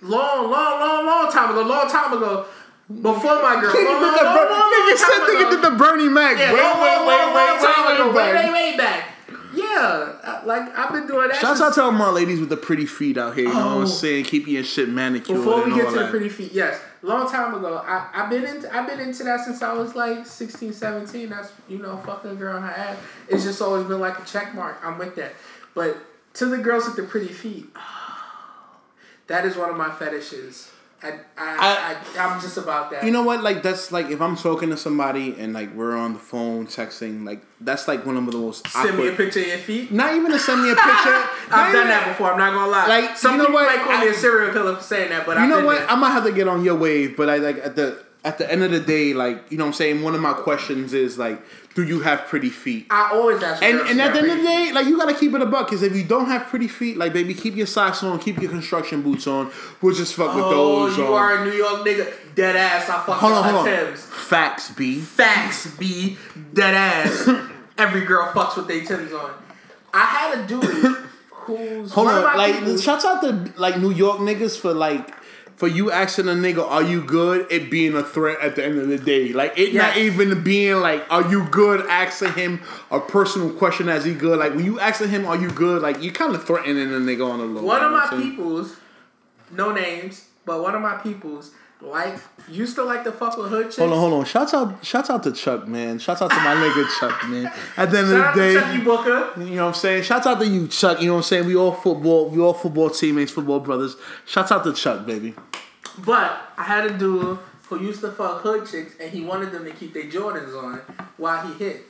Long, long, long, long time ago. Long time ago. Before my girl. Nigga did long, the long, nigga said nigga did the Bernie Mac. Yeah, wait, wait, wait, wait, wait, wait, wait. way, way back. Yeah, like I've been doing that. Shouts out to all my ladies with the pretty feet out here. You know what Oh. I'm saying? Keep your shit manicured. Before we get to the pretty feet, yes, long time ago. I I've been into I've been into that since I was like 16, 17. That's you know fucking a girl on her ass. It's just always been like a check mark. I'm with that. But to the girls with the pretty feet, that is one of my fetishes. I I, I, I'm just about that. You know what? Like that's like if I'm talking to somebody and like we're on the phone texting, like that's like one of the most Send me a picture of your feet. Not even to send me a picture. I've done even- that before. I'm not gonna lie. Like, some you know people what? might call me a serial killer for saying that, but You I've know what? there. I might have to get on your wave, but I like at the at the end of the day, like you know what I'm saying. One of my questions is like, do you have pretty feet? I always ask. And and at the end of the day, like you gotta keep it a buck, because if you don't have pretty feet, like baby, keep your socks on, keep your construction boots on. We'll just fuck with oh, those. Oh, you on. are a New York nigga. Dead ass. I fuck Hold on, with hold on. Tim's. Facts, B. Facts be dead ass. Every girl fucks with their Tim's on. I had a dude who's Hold one of on, my like people- shouts out to like New York niggas for like for you asking a nigga, "Are you good?" It being a threat at the end of the day, like it not even being like, "Are you good?" Asking him a personal question, "As he good?" Like when you asking him, "Are you good?" Like you kind of threatening a nigga on the low. one of my peoples, no names, but one of my peoples like used to like to fuck with hood chicks. Hold on, hold on. Shouts out, shouts out to Chuck, man. Shouts out to my nigga Chuck, man. At the end Shout of the day, Chucky Booker. You know what I'm saying? Shouts out to you, Chuck. You know what I'm saying? We all football, we all football teammates, football brothers. Shouts out to Chuck, baby. But I had a dude who used to fuck hood chicks, and he wanted them to keep their Jordans on while he hit.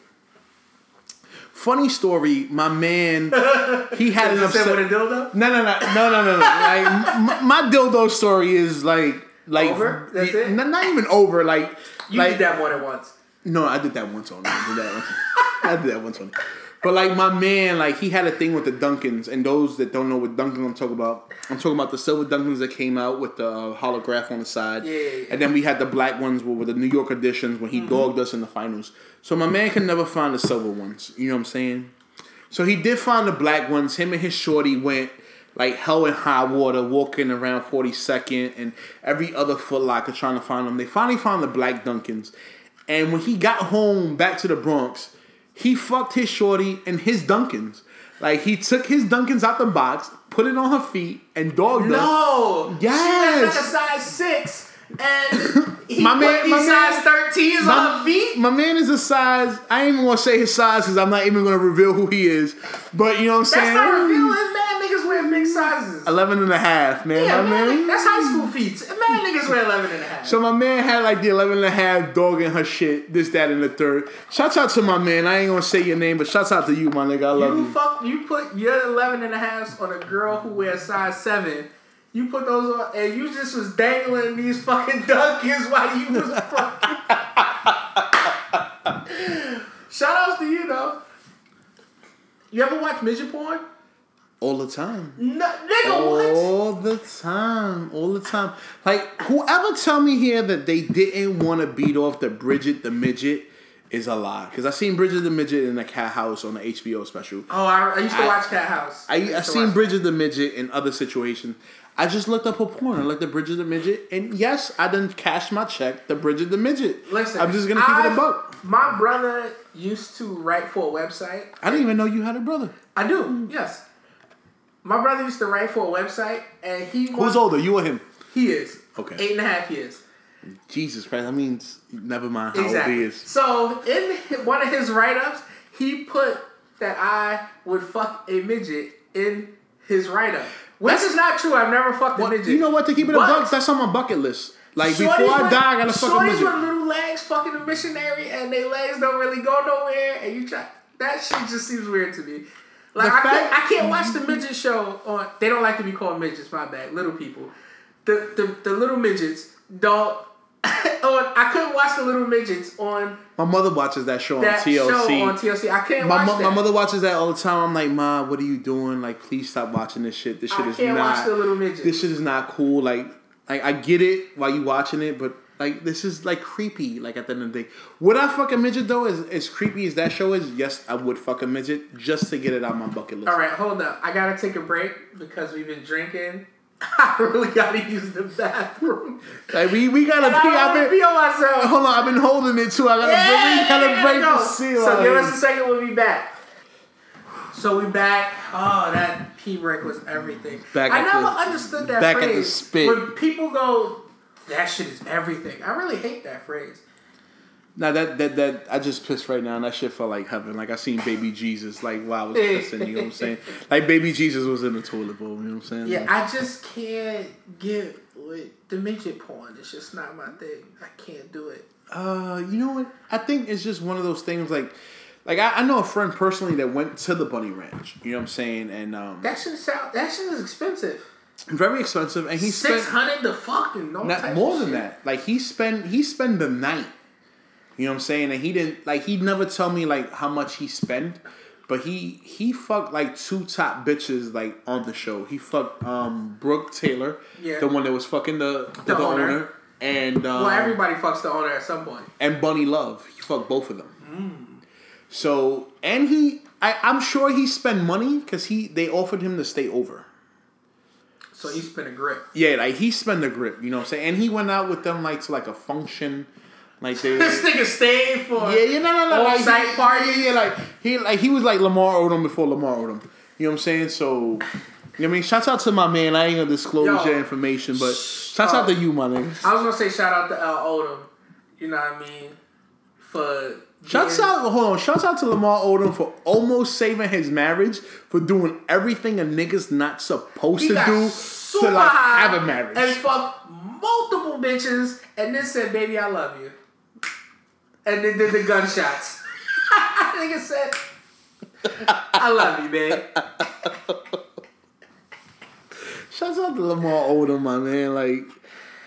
Funny story, my man, he had an Does it say upset. with a dildo? No, no, no, no, no, no, no. Like m- my dildo story is like Like Over? That's it? Not, not even over. Like You like did that more than once. no, I did that once on. I did that once. I did that once on. But like my man, like he had a thing with the Dunkins, and those that don't know what Dunkin' I'm talking about, I'm talking about the silver Dunkins that came out with the uh, holograph on the side. Yeah, yeah, yeah. And then we had the black ones with, with the New York editions when he Mm-hmm. dogged us in the finals. So my man can never find the silver ones. You know what I'm saying? So he did find the black ones. Him and his shorty went like hell and high water, walking around 42nd and every other Foot Locker trying to find them. They finally found the black Dunkins. And when he got home back to the Bronx, he fucked his shorty and his Dunkins. Like he took his Dunkins out the box, put it on her feet, and dogged her. No. Yes. She was like a size six, and he My man- my size thirteens on her feet. My man is a size. I ain't even gonna say his size because I'm not even gonna reveal who he is. But you know what I'm saying. That's not revealing. Man, niggas wear big sizes. 11 and a half, man. Yeah, my man, man. that's high school feet. Man, niggas wear 11 and a half. So my man had like the 11 and a half dog in her shit, this, that, and the third. Shouts out to my man. I ain't gonna say your name, but shouts out to you, my nigga. I love you you. fuck, you put your 11 and a halves on a girl who wears size 7. You put those on, and you just was dangling these fucking dunkins while you was fucking. Shout outs to you, though. You ever watch midget porn? All the time. No, nigga, what? All the time. All the time. Like, whoever tell me here that they didn't want to beat off the Bridget the Midget is a lie. Because I seen Bridget the Midget in the Cathouse on the HBO special. Oh, I, I used to I- watch Cathouse. I, I to seen Bridget the Midget in other situations. I just looked up her porn. Looked at Bridget the Midget, and yes, I done cashed my check. The Bridget the Midget. Listen, I'm just gonna keep it a I've- buck. My brother used to write for a website. I didn't even know you had a brother. I do, yes. My brother used to write for a website, and he Who's was, older, you or him? he is Okay. eight and a half years. Jesus Christ, that means never mind how old he is. So in one of his write ups, he put that I would fuck a midget in his write up. That's- is not true. I've never fucked Well, a midget. you know what? To keep it a buck, that's on my bucket list. Like shorties before I die, I gotta fuck a midget. with little legs fucking a missionary, and their legs don't really go nowhere, and you try. That shit just seems weird to me. Like I, fact- can't, I can't watch the midget show on. They don't like to be called midgets. My bad, little people. The the, the little midgets don't. on, I couldn't watch the little midgets on My mother watches that show on that TLC. show on TLC. I can't my, watch mo- that. my mother watches that all the time. I'm like, Ma, what are you doing? Like, please stop watching this shit. This shit I is can't not. watch the little midgets. This shit is not cool. Like, like I get it while you watching it, but like this is like creepy. Like at the end of the day, would I fuck a midget though? As as creepy as that show is, yes, I would fuck a midget just to get it out my bucket list. All right, hold up. I gotta take a break because we've been drinking. I really gotta use the bathroom. Like we we gotta pee. I've been pee on myself. hold on. I've been holding it too. I gotta Yeah, we gotta yeah, break the seal. So give us a second. We'll be back. So we back. Oh, that pee break was everything. Back I never the- understood that back at the phrase. spit. When people go, that shit is everything. I really hate that phrase. Now that that that I just pissed right now, and that shit felt like heaven. Like I seen baby Jesus, like while I was pissing. You know what I'm saying? Like baby Jesus was in the toilet bowl. You know what I'm saying? Yeah, I just can't get with the midget porn. It's just not my thing. I can't do it. Uh, you know what? I think it's just one of those things. Like, like I, I know a friend personally that went to the Bunny Ranch. You know what I'm saying? And um, That shit sound. That shit is expensive. very expensive. And he spent Six hundred to fucking no not more than shit. that. Like he spent he spent the night. You know what I'm saying? And he didn't like he'd never tell me like how much he spent, but he he fucked like two top bitches like on the show. He fucked um Brooke Taylor, Yeah. the one that was fucking the the, The owner. owner. and um, Well, everybody fucks the owner at some point. and Bunny Love. He fucked both of them. Mm. So and he I, I'm sure he spent money because he they offered him to stay over. So he spent a grip. Yeah, like he spent a grip, you know what I'm saying? And he went out with them like to like a function. Like they This nigga stayed for. Yeah, yeah, no, no, no. Like, On-site he- parties? Yeah, yeah, like he like he was like Lamar Odom before Lamar Odom. You know what I'm saying? So you know what I mean, shouts out to my man. I ain't gonna disclose Yo. your information, but shouts Oh. out uh, to you, my nigga. I was gonna say shout out to Al Odom. You know what I mean? For Shouts out, hold on. Shouts out to Lamar Odom for almost saving his marriage for doing everything a nigga's not supposed He to do to like have a marriage. and fuck multiple bitches, and then said, "Baby, I love you," and then did the gunshots. nigga said, "I love you, babe." Shouts out to Lamar Odom, my man. Like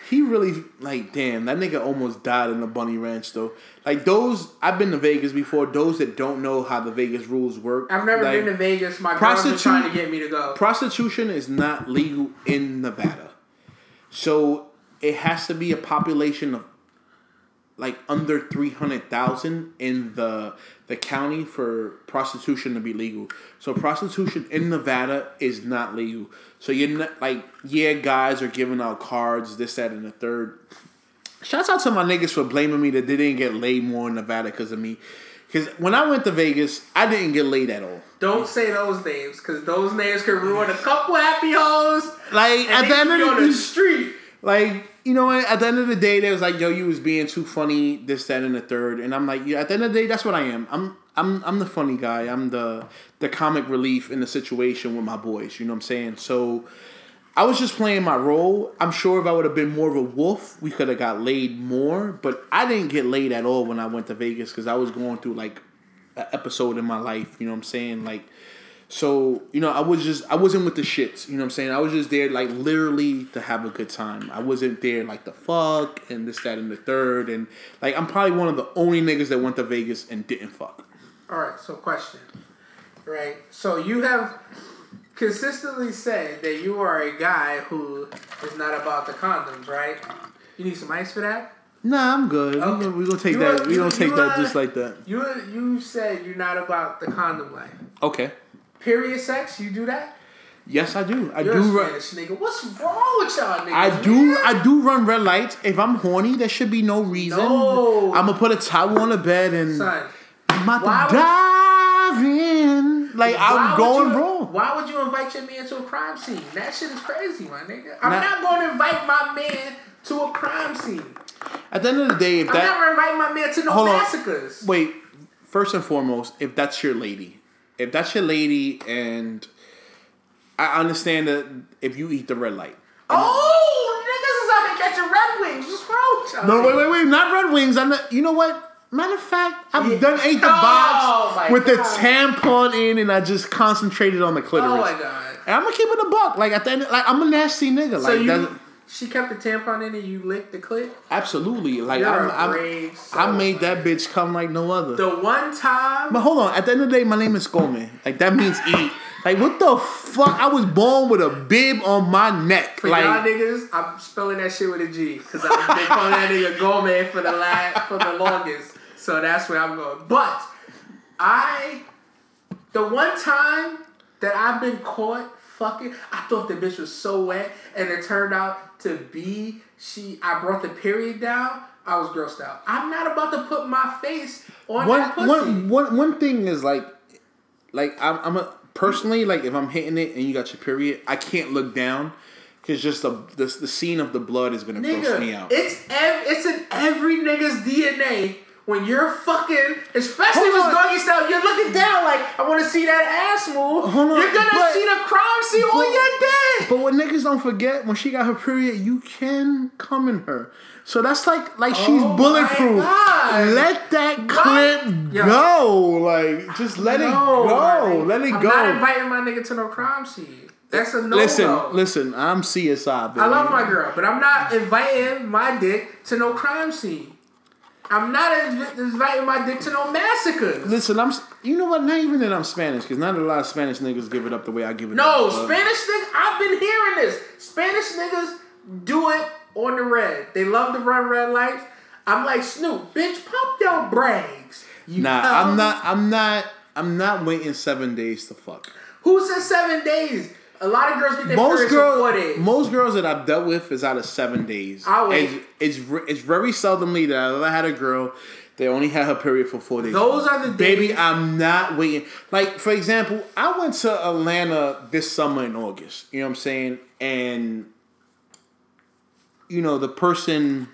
he really like damn that nigga almost died in the bunny ranch though. Like those, I've been to Vegas before. Those that don't know how the Vegas rules work, I've never like, been to Vegas. My prostitute- trying to get me to go. Prostitution is not legal in Nevada, so it has to be a population of like under three hundred thousand in the the county for prostitution to be legal. So prostitution in Nevada is not legal. So you're not like yeah, guys are giving out cards, this, that, and the third. Shouts out to my niggas for blaming me that they didn't get laid more in Nevada because of me. Because when I went to Vegas, I didn't get laid at all. Don't say those names, because those names could ruin a couple happy hoes. Like And at the end of the the street. Like, you know what? At the end of the day, they was like, yo, you was being too funny, this, that, and the third. And I'm like, yeah, at the end of the day, that's what I am. I'm I'm I'm the funny guy. I'm the the comic relief in the situation with my boys. You know what I'm saying? So I was just playing my role. I'm sure if I would have been more of a wolf, we could have got laid more. But I didn't get laid at all when I went to Vegas because I was going through like an episode in my life. You know what I'm saying? Like so, you know, I was just I wasn't with the shits, you know what I'm saying? I was just there like literally to have a good time. I wasn't there like the fuck and this, that, and the third. And like I'm probably one of the only niggas that went to Vegas and didn't fuck. All right, so question. Right? So you have consistently said that you are a guy who is not about the condoms, right? You need some ice for that? Nah, I'm good. Okay. We're gonna, we gonna take You that. are- We you- gonna take that just like that. You you said you're not about the condom life. Okay. Period sex, you do that? Yes, I do. I You're do. a Run, nigga. What's wrong with y'all niggas? I do. man? I do run red lights. If I'm horny, there should be no reason. No. I'm gonna put a towel on the bed and Son, I'm about to dive in. Like I'm going you, wrong. Why would you invite your man to a crime scene? That shit is crazy, my nigga. I'm not going to invite my man to a crime scene. At the end of the day, if I'm that never inviting my man to no Hold on. massacres. Wait, first and foremost, if that's your lady, if that's your lady, and I understand that if you eat the red light. Oh, niggas is out here catching red wings. What's wrong with? No, wait, wait, wait, not red wings. I'm not. You know what? Matter of fact, I've Yeah. done ate the Oh, box my with the tampon in, and I just concentrated on the clitoris. Oh my god. And I'm gonna keep it a buck. Like at the end, like I'm a nasty nigga. So Like that, you, she kept the tampon in and you licked the clit. absolutely. Like You're I'm, a I'm, brave I soul, made that bitch come like no other. The one time. But hold on, at the end of the day, my name is Goldman. Like that means eat. Like what the fuck? I was born with a bib on my neck. For like y'all niggas, I'm spelling that shit with a G because I've been calling that nigga Gomez for the last for the longest. So that's where I'm going. But I, the one time that I've been caught fucking, I thought the bitch was so wet, and it turned out to be she. I brought the period down. I was grossed out. I'm not about to put my face on one, that pussy. one, one, one thing is like, like I'm, I'm a personally like if I'm hitting it and you got your period, I can't look down because just the, the the scene of the blood is gonna gross me out. it's ev- it's in every nigga's DNA. When you're fucking, especially Hold it's doggy style, you're looking down like I want to see that ass move. Hold you're gonna but- see the crime scene but- on your dick. But what niggas don't forget, when she got her period, you can come in her. So that's like like she's Oh my bulletproof. Let that clip Yo. go. Like just let it go. Let it go. I'm not inviting my nigga to no crime scene. That's a no listen, no. listen. I'm CSI. Baby. I love my girl, but I'm not inviting my dick to no crime scene. I'm not inv- inviting my dick to no massacres. Listen, I'm. You know what? Not even that I'm Spanish, because not a lot of Spanish niggas give it up the way I give it No, up. No, Spanish niggas, I've been hearing this. Spanish niggas do it on the red. They love to run red lights. I'm like, Snoop, bitch, pump your brakes. You Nah, know? I'm not. I'm not. I'm not waiting seven days to fuck. Who said seven days? A lot of girls get their Most periods in four girls, days. most girls that I've dealt with is out of seven days. I'll wait. It's, it's it's very seldomly that I've ever had a girl that only had her period for four days. Those are the Baby, I'm not waiting. Like for example, I went to Atlanta this summer in August. You know what I'm saying? And you know the person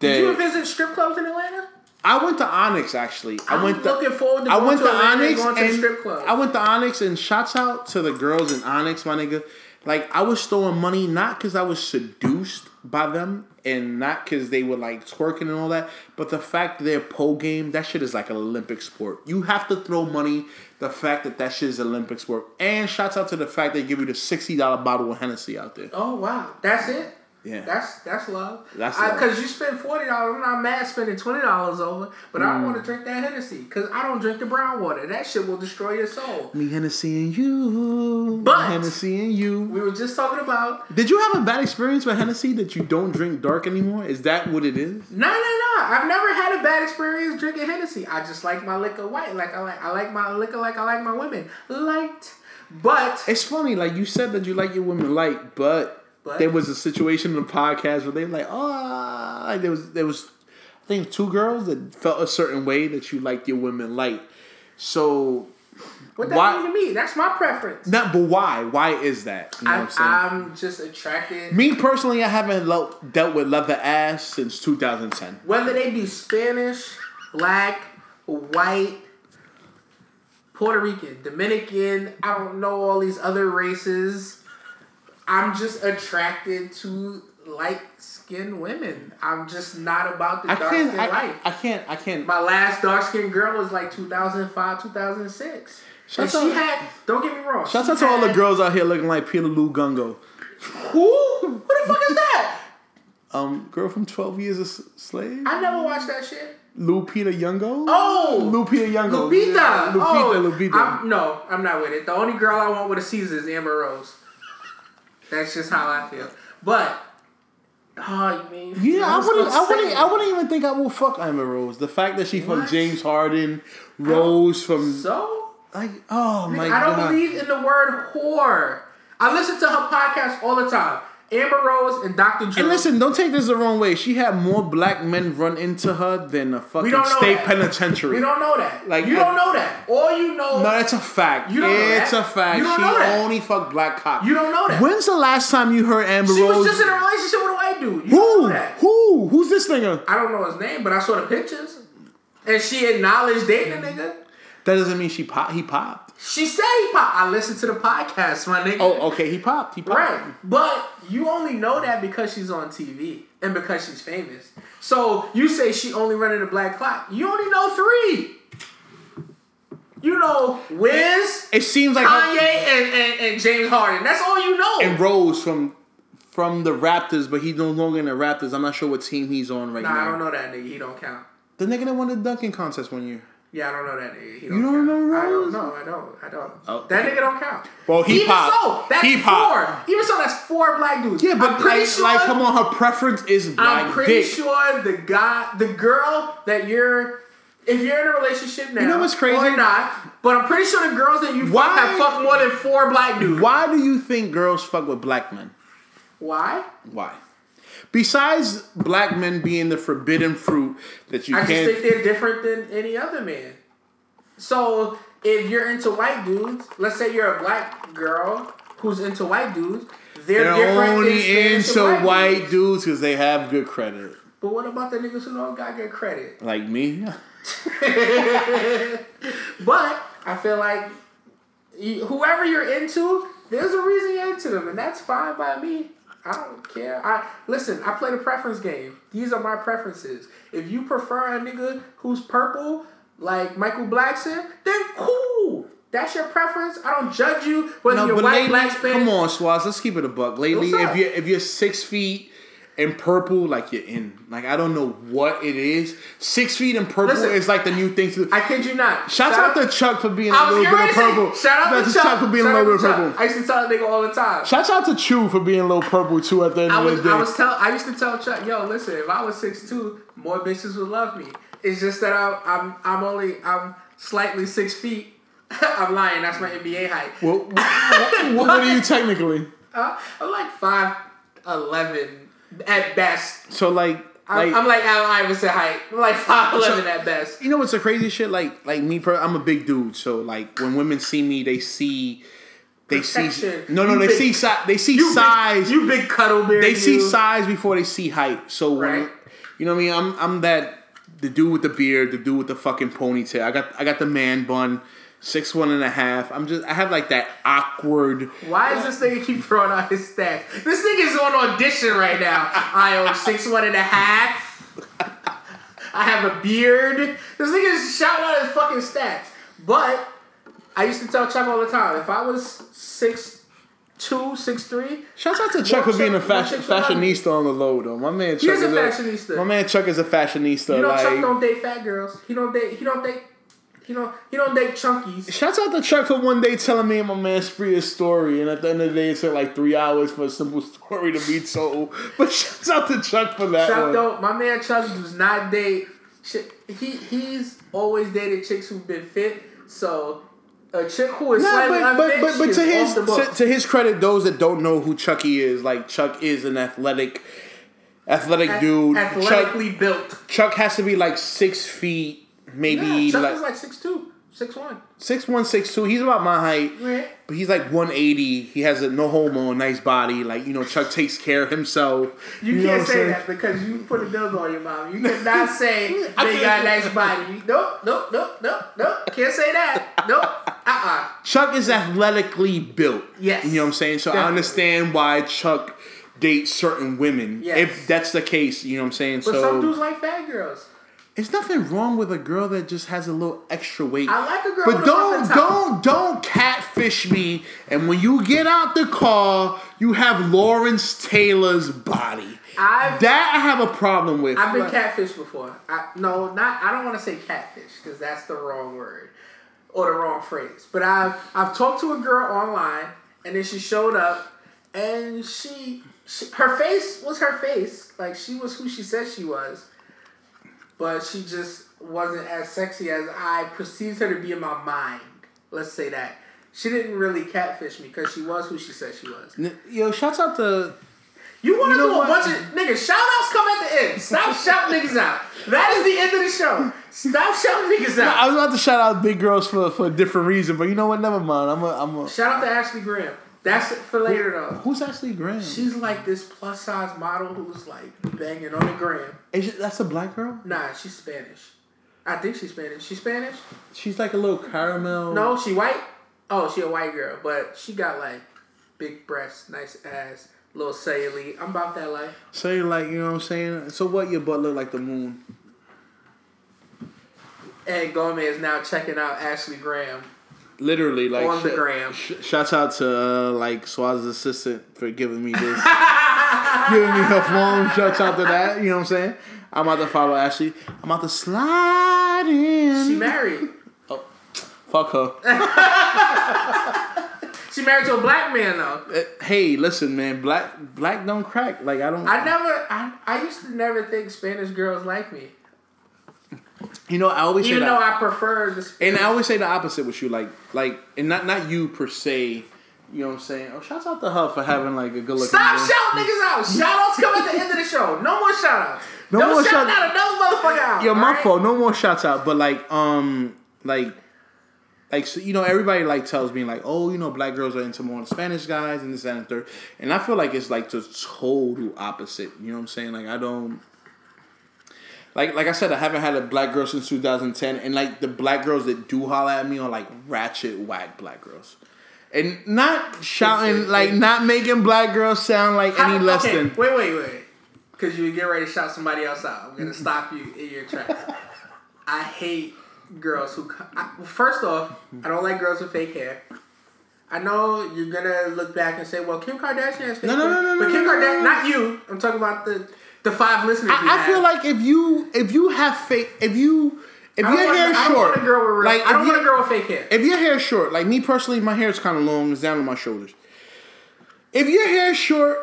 that Did you visit strip clubs in Atlanta? I went to Onyx actually. I I'm went to looking forward to I went to to and Onyx going to and strip club. I went to Onyx and shouts out to the girls in Onyx, my nigga. Like I was throwing money not because I was seduced by them and not because they were like twerking and all that, but the fact that their pole game, that shit is like an Olympic sport. You have to throw money. The fact that that shit is Olympic sport, and shouts out to the fact they give you the sixty dollar bottle of Hennessy out there. Oh wow, that's it. Yeah. That's that's love. That's love. Because you spend forty dollars. I'm not mad spending twenty dollars over, but I Mm. don't want to drink that Hennessy because I don't drink the brown water. That shit will destroy your soul. Me Hennessy and you. But- Hennessy and you. We were just talking about Did you have a bad experience with Hennessy that you don't drink dark anymore? Is that what it is? no, no, no. I've never had a bad experience drinking Hennessy. I just like my liquor white. Like I like I like my liquor like I like my women light. But It's funny, like you said that you like your women light, but, But? there was a situation in the podcast where they were like, oh, like there was there was, I think two girls that felt a certain way that you liked your women light. So, what that Why- mean to me? That's my preference. not, but why? Why is that? You know I, what I'm saying? I'm just attracted. Me personally, I haven't lo- dealt with leather ass since 2010. Whether they be Spanish, black, white, Puerto Rican, Dominican, I don't know all these other races. I'm just attracted to light skinned women. I'm just not about the I dark skinned life. I can't. I can't. My last dark skinned girl was like 2005, 2006. And Shouts she had, don't get me wrong. Shout out to all the girls out here looking like Peter Lou Gungo. Who? Who the fuck is that? Um, girl from Twelve Years a Slave. I never watched that shit. Lupita Nyong'o. Oh! Lupita Nyong'o. Lupita. Yeah, Lupita. oh, Lupita. I'm, no, I'm not with it. The only girl I want with a Caesar is Amber Rose. That's just how I feel. But, oh, you mean? yeah, I wouldn't. I wouldn't. I wouldn't even think I will fuck Amber Rose. The fact that she from What? James Harden, Ross from So, like, oh my god. I don't god. believe in the word whore. I listen to her podcast all the time. Amber Rose and Dr. Drew. And listen, don't take this the wrong way. She had more black men run into her than a fucking state that. penitentiary. we don't know that. Like, you uh, don't know that. All you know, no, that's a fact. You don't know it's that. a fact. You don't she know that. only fucked black cops. you don't know that. When's the last time you heard Amber she Rose? She was just in a relationship with a white dude. You don't Who? know that. Who? Who's this nigga? I don't know his name, but I saw the pictures. And she acknowledged dating a nigga. That doesn't mean she pop. He popped. She said he popped. I listened to the podcast, my nigga. Oh, okay. He popped. He popped. Right. But you only know that because she's on TV and because she's famous. So you say she only running a black clock. You only know three. You know Wiz, It seems like Kanye, and, and, and James Harden. That's all you know. and Ross from from the Raptors, but he's no longer in the Raptors. I'm not sure what team he's on right nah, now. I don't know that nigga. He don't count. The nigga that won the dunking contest one year. Yeah, I don't know that nigga. He don't You don't count. know I Ross? don't know. I don't. I don't. Oh, that okay. nigga don't count. Well, he Even popped. so, that's He four. Even so, that's four black dudes. Yeah, but I'm pretty like, sure. like, come on, her preference is black I'm pretty dick. sure the guy, the girl that you're, if you're in a relationship now, You know what's crazy? or not, but I'm pretty sure the girls that you Why- fuck have fucked more than four black dudes. Why do you think girls fuck with black men? Why? Why? Besides black men being the forbidden fruit that you I just can't. think they're different than any other man. So if you're into white dudes, let's say you're a black girl who's into white dudes, they're, they're only into and white dudes. dudes because they have good credit. But what about the niggas who don't got good credit? Like me. But I feel like you, whoever you're into, there's a reason you're into them, and that's fine by me. I don't care. I listen. I play the preference game. These are my preferences. If you prefer a nigga who's purple, like Michael Blackson, then cool. That's your preference. I don't judge you whether No, you're white, lately, black, Spanish. come on, Swaz, let's keep it a buck. Lately, if you if you're six feet in purple, like you're in. Like I don't know what it is. Six feet in purple Listen, is like the new thing to. I kid you not. Shout out to Chuck for being a little bit of ready to say, purple. Shout out to Chuck. for being Shout a little bit of purple. I used to tell that nigga all the time. Shout out to Chew for being a little purple too at the end I of the day. I was tell I used to tell Chuck, yo, listen, if I was six two, more bitches would love me. It's just that I, I'm I'm only I'm slightly six feet. I'm lying. That's my NBA height. Well, what, what, what are you technically? Uh, I'm like five eleven at best. So like, I'm like I'm like Al Iverson height. I'm like five eleven at best. you know what's the crazy shit? Like, like me, I'm a big dude. So like, when women see me, they see, they see. No, no, You they big- see size. They see You size. big, you big cuddle bear. they see size before they see height. So when, Right. you know what I mean? I'm I'm that the dude with the beard, the dude with the fucking ponytail. I got I got the man bun, six one and a half. I'm just I have like that awkward. Why is this nigga keep throwing out his stats? This nigga's on audition right now. I own six one and a half. I have a beard. This nigga's shouting out his fucking stats. But I used to tell Chuck all the time, if I was six two, six three. Shouts out to Chuck for being a fashion, one chick for money. fashionista on the low though. My man Chuck is a fashionista. My man Chuck is a fashionista. You know, like, Chuck don't date fat girls. He don't date. He don't date. He don't. He don't date chunkies. Shouts out to Chuck for one day telling me and my man Spree a story, and at the end of the day, it took like three hours for a simple story to be told. But shouts out to Chuck for that Chuck one. don't. My man Chuck does not date. He he's always dated chicks who've been fit. So a chick who is Nah, slightly but, but, but, but to his to, to his credit, those that don't know who Chucky is, like Chuck is an athletic, athletic Ath- dude. Chuck, athletically built. Chuck has to be like six feet, maybe Yeah, Chuck like, is like six two, six one. six one, six two. He's about my height. But he's like 180. He has a no homo, nice body. Like, you know, Chuck takes care of himself. You, what can't say that because you put a dildo on your mom. You cannot say they got a nice body. Nope, nope, nope, nope, nope. Can't say that. Nope. Uh-uh. Chuck is athletically built. Yes. You know what I'm saying? So I understand why Chuck dates certain women. Yes. If that's the case, you know what I'm saying? But so some dudes like fat girls. It's nothing wrong with a girl that just has a little extra weight. I like a girl But don't don't don't catfish me. And when you get out the car, you have Lawrence Taylor's body. I've That I have a problem with. I've been Like, catfished before. I, no, not. I don't want to say catfish because that's the wrong word or the wrong phrase. But I've I've talked to a girl online, and then she showed up, and she, she her face was her face, like she was who she said she was, but she just wasn't as sexy as I perceived her to be in my mind. Let's say that. She didn't really catfish me because she was who she said she was. Yo, shouts out to You want to do a what? bunch of niggas? Shout outs come at the end. Stop shouting niggas out. That is the end of the show. Stop shouting niggas out. I was about to shout out big girls for, for a different reason, but you know what? Never mind. I'm a I'm a Shout out to Ashley Graham. That's it for later though. Who's Ashley Graham? She's like this plus size model who's like banging on the gram. Is it, that's a black girl? Nah, she's Spanish. I think she's Spanish. She Spanish? She's like a little caramel. No, she white. Oh, she a white girl, but she got like big breasts, nice ass, little cellulite. I'm about that life. Say like you know what I'm saying. So what? Your butt look like the moon. And Gomez now checking out Ashley Graham. Literally, like On the sh- gram. Sh- shouts out to uh, like Swaz's assistant for giving me this, giving me her phone. Shouts out to that. You know what I'm saying? I'm about to follow Ashley. I'm about to slide in. She married. Oh, fuck her. She married to a black man though. Uh, hey, listen, man. Black black don't crack. Like I don't. I never. I, I used to never think Spanish girls like me, you know, I always even say though that. I prefer the. and I always say the opposite with you. Like like, and not not you per se. You know what I'm saying? Oh, shouts out to her for having like a good looking. Stop shouting niggas out. Shout outs come at the end of the show. No more shout outs. No Don't more shout shout- out another motherfucker out. Yo, my alright? fault. No more shouts out. But like, um, like, like so, you know, everybody like tells me like, oh, you know, black girls are into more Spanish guys and this that, and the third. And I feel like it's like the total opposite. You know what I'm saying? Like, I don't. Like, like I said, I haven't had a black girl since 2010, and like the black girls that do holler at me are like ratchet whack black girls, and not shouting like not making black girls sound like any How- less okay, than. Wait, wait, wait. Because you get ready to shout somebody else out. I'm gonna stop you in your tracks. I hate girls who. I, well, first off, I don't like girls with fake hair. I know you're gonna look back and say, "Well, Kim Kardashian has fake No, no, hair," no, no, but no, Kim no, no, Kardashian, no. not you. I'm talking about the the five listeners. I, I feel like if you if you have fake if you if I your want, hair I is don't short want a girl with like I don't want a girl with fake hair. if your hair is short like me personally my hair is kind of long it's down to my shoulders if your hair is short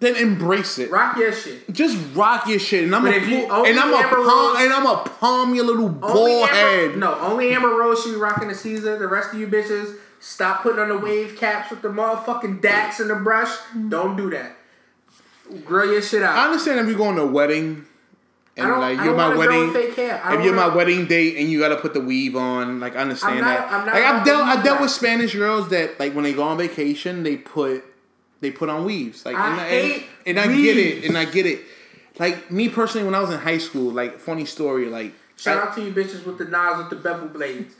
then embrace it Rock your shit. just rock your shit and I'm But a pull- and I'm a palm Rose- and I'm a palm your little bald head No, only Amber Rose should be rocking the Caesar. The rest of you bitches, stop putting on the wave caps with the motherfucking Dax and the brush. Don't do that. Grow your shit out. I understand if you're going to a wedding and like you're my want a girl wedding with fake hair. I if you're my wanna- wedding date and you gotta put the weave on, like I understand not- that. I'm not like I've dealt, I dealt with Spanish girls that like when they go on vacation, they put they put on weaves. Like I and, hate and, and I get it, and I get it. Like me personally, when I was in high school, like funny story, like Shout out to you bitches with the knives with the bevel blades.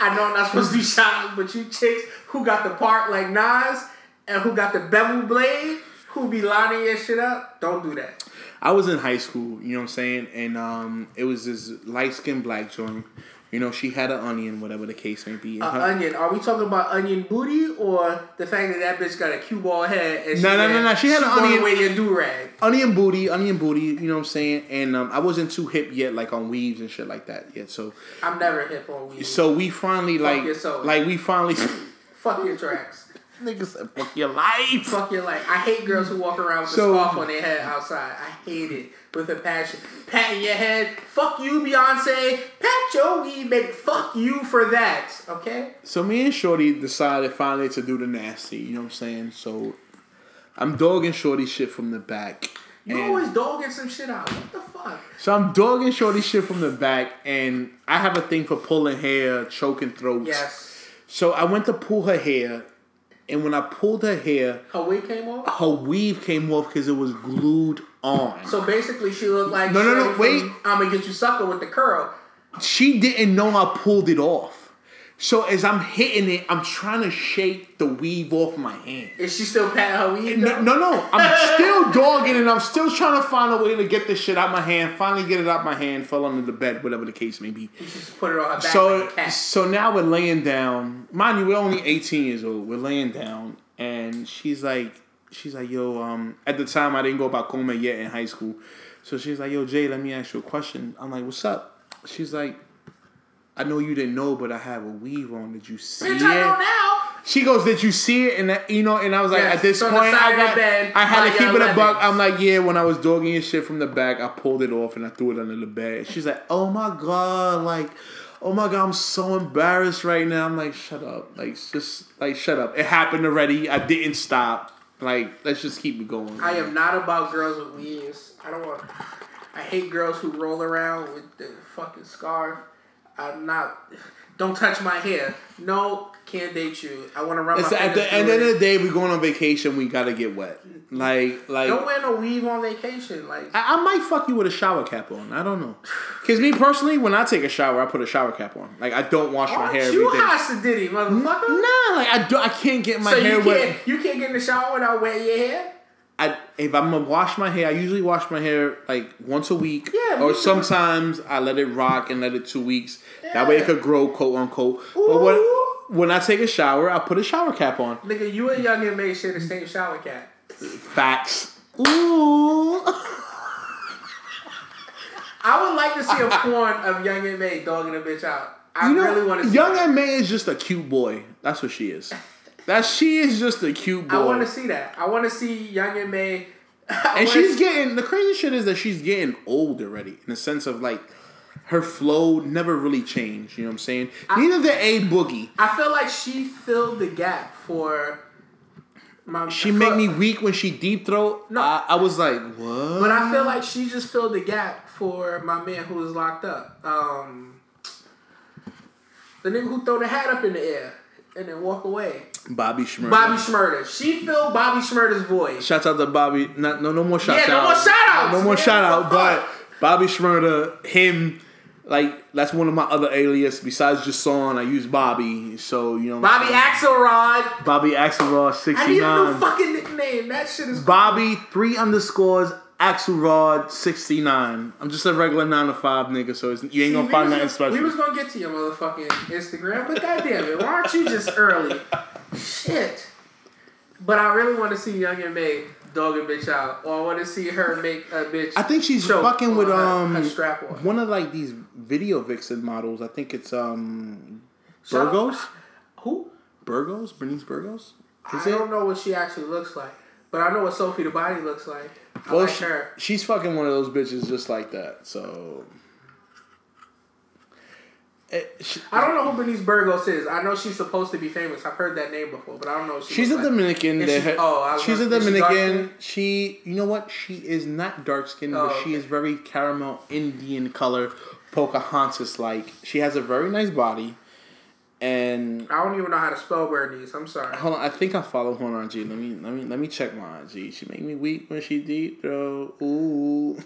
I know I'm not supposed to be shout outs, but you chicks who got the part like Nas and who got the bevel blade, who be lining your shit up, don't do that. I was in high school, you know what I'm saying, and um, it was this light skinned black joint. You know she had an onion, whatever the case may be. Uh, Her- onion. Are we talking about onion booty or the fact that that bitch got a cue ball head? And she No, no, no, no, she had an onion- away your do rag. onion booty, onion booty. You know what I'm saying? And um, I wasn't too hip yet, like on weaves and shit like that yet. So, I'm never hip on weaves. so we finally like, yourself. like we finally. Fuck your tracks. Nigga said, "Fuck your life." Fuck your life. I hate girls who walk around with So- a scarf on their head outside. I hate it with a passion. Patting your head. Fuck you, Beyonce. Pat your weed, baby. Fuck you for that. Okay? So me and Shorty decided finally to do the nasty. You know what I'm saying? So I'm dogging Shorty shit from the back. You and- always dogging some shit out. What the fuck? So I'm dogging Shorty shit from the back, and I have a thing for pulling hair, choking throats. Yes. So I went to pull her hair, and when I pulled her hair, Her weave came off? her weave came off because it was glued on. So basically, she looked like No, no, no, wait. I'm gonna get you sucker with the curl. she didn't know I pulled it off. So as I'm hitting it, I'm trying to shake the weave off my hand. Is she still patting her weave? No, no, no. I'm still dogging and I'm still trying to find a way to get this shit out my hand. Finally get it out my hand, fell under the bed, whatever the case may be. Just put it on her back So, like so now we're laying down. Mind you, we're only 18 years old. We're laying down, and she's like, she's like, yo. Um, at the time, I didn't go about home yet in high school, so she's like, yo, Jay, let me ask you a question. I'm like, what's up? She's like, I know you didn't know, but I have a weave on. Did you see Bitch, I know it? now. She goes, "Did you see it?" And that, you know, and I was like, Yes, "At this it's on the point, I got, bed I had to keep it a buck." I'm like, "Yeah." When I was dogging your shit from the back, I pulled it off and I threw it under the bed. She's like, "Oh my god!" Like, "Oh my god!" I'm so embarrassed right now. I'm like, "Shut up!" Like, just like, shut up. It happened already. I didn't stop. Like, let's just keep it going. I am not about girls with weaves. I don't want. I hate girls who roll around with the fucking scarf. I'm not. Don't touch my hair. No, can't date you. I want to run It's my at the end of the day, we going on vacation. We gotta get wet. Like, like. Don't wear no weave on vacation. Like I, I might fuck you with a shower cap on. I don't know. Cause me personally, when I take a shower, I put a shower cap on. Like I don't wash my aren't hair you every day. hot Diddy, motherfucker? Nah, like I do. I can't get my so hair you wet. you can't get in the shower without wetting your hair. I, if I'm gonna wash my hair, I usually wash my hair like once a week. Yeah, Or sometimes I let it rock and let it two weeks. Yeah. That way it could grow, quote unquote. But when when I take a shower, I put a shower cap on. Nigga, you and Young M.A share the same shower cap. Facts. Ooh. I would like to see a porn of Young M.A dogging a bitch out. I You know, really want to see. Young that. and May is just a cute boy. That's what she is. That she is just a cute boy. I want to see that. I want to see Young M.A. And she's see- getting the crazy shit is that she's getting old already in the sense of like her flow never really changed. You know what I'm saying? Neither did A Boogie. I feel like she filled the gap for my. She for- made me weak when she deep throat. No. I, I was like, what? But I feel like she just filled the gap for my man who was locked up. Um, the nigga who throw the hat up in the air and then walk away. Bobby Shmurda. Bobby Shmurda. She filled Bobby Shmurda's voice. Shouts out to Bobby. Not no no more shout Yeah, no out. more shout-outs, No more man. shout out. But? Bobby Shmurda, him, like that's one of my other alias besides just Jason. I use Bobby. So you know. Bobby? Axelrod. Bobby Axelrod sixty I need a new fucking nickname. That shit is. Bobby three underscores Axelrod sixty nine. I'm just a regular nine to five nigga, so it's, you ain't gonna find nothing special. We was gonna get to your motherfucking Instagram, but goddamn it, why aren't you just early? Shit. But I really want to see Young M.A dog a bitch out, or I want to see her make a bitch. I think she's fucking with her- um her strap on. one of like these video vixen models. I think it's um Burgos. Who? Burgos, Bernice Burgos. Is I it? don't know what she actually looks like, but I know what Sophie the Body looks like. Well, like she- she's fucking one of those bitches just like that. So. It- she- I don't know who Bernice Burgos is. I know she's supposed to be famous. I've heard that name before, but I don't know. She She's a like. Dominican. She- ha- oh, she's a Dominican. She, you know what? She is not dark skinned, Oh, but she okay. is very caramel Indian color, Pocahontas like. She has a very nice body, and I don't even know how to spell Bernice. I'm sorry. hold on, I think I follow her on IG. Let me let me let me check my IG. She make me weak when she deep throw. Ooh.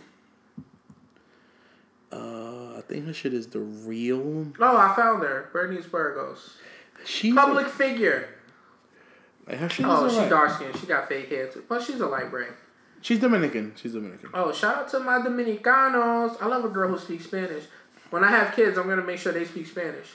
Uh, I think her shit is the real. Oh, I found her. Bernice Burgos. She's Public A, figure. like her shit Oh, is she alright. dark skinned. She got fake hair too. But she's a light brain. She's Dominican. She's Dominican. Oh, shout out to my Dominicanos. I love a girl who speaks Spanish. When I have kids, I'm gonna make sure they speak Spanish.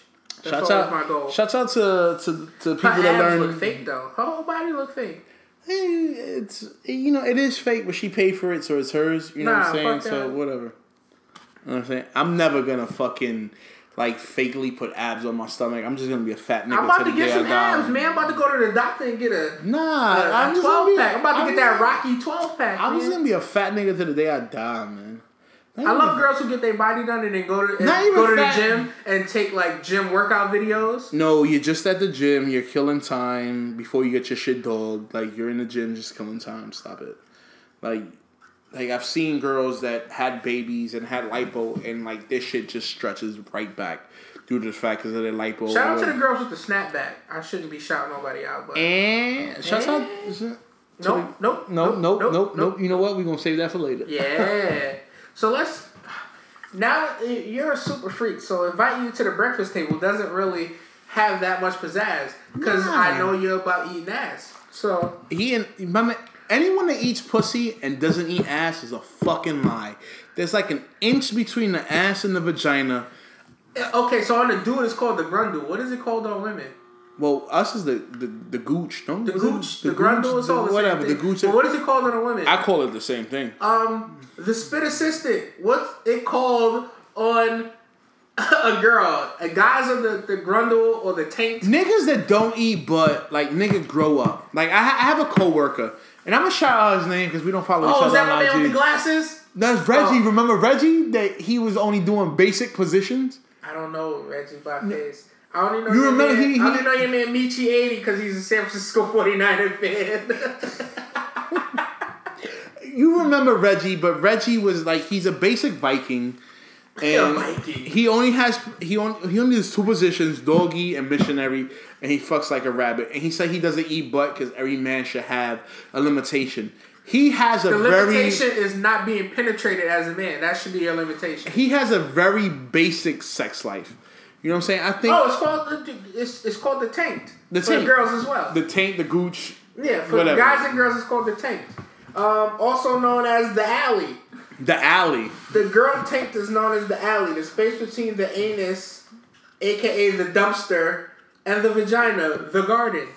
That's Shouts out, my goal. shouts out to to, to people Her that abs learn. look fake though. Her whole body look fake. Eh, It's you know it is fake, but she paid for it, so it's hers. You know what I'm saying? So that. whatever. You know what I'm saying? I'm never gonna fucking like fakely put abs on my stomach. I'm just gonna be a fat nigga. I'm about to get some abs, man. I'm about to go to the doctor and get a, Nah, a, I'm a just 12 be. pack. I'm about to I'm get that Rocky 12 pack. I'm just gonna be a fat nigga to the day I die, man. I love girls who get their body done and then go to and Not even go to fat. the gym and take like gym workout videos. No, you're just at the gym. You're killing time before you get your shit dogged. Like you're in the gym, just killing time. Stop it. Like, like I've seen girls that had babies and had lipo, and like this shit just stretches right back due to the fact because of their lipo. Shout out to the girls with the snapback. I shouldn't be shouting nobody out, but and eh? shout out. nope, nope, Nope, nope, nope, nope, nope. You know what? We're gonna save that for later. Yeah. so let's. Now you're a super freak, so invite you to the breakfast table doesn't really have that much pizzazz because Nah. I know you're about eating ass. So He and remember anyone that eats pussy and doesn't eat ass is a fucking lie. There's like an inch between the ass and the vagina. Eh, okay, so on the dude it's called the grundle. What is it called on women? Well, us is the the, the gooch, Don't The gooch, the, grundle, is all the whatever. same The thing. gooch. But what is it called on a woman? I call it the same thing. Um, the spit assistant. What's it called on a girl? A guys on the the grundle or the taint? Niggas that don't eat but like nigga, grow up. Like I, I have a coworker, and I'm gonna shout out his name because we don't follow each Oh, is that my man with the glasses? That's Reggie. Oh. Remember Reggie? That he was only doing basic positions. I don't know Reggie by face. I only know You your remember man, he- I only he- know your man Michi eighty because he's a San Francisco 49er fan. You remember Reggie, but Reggie was like he's a basic Viking. And Viking. he only has he only he only has two positions, doggy and missionary, and he fucks like a rabbit. And he said he doesn't eat butt because every man should have a limitation. He has a the very limitation is not being penetrated as a man. That should be your limitation. he has a very basic sex life. You know what I'm saying? I think Oh, it's called the it's, it's called the taint. The for taint. girls as well. the taint, the gooch, yeah, for whatever. guys and girls, it's called the taint. Um, also known as the alley. the alley. The girl taint is known as the alley, the space between the anus, aka the dumpster, and the vagina, the garden.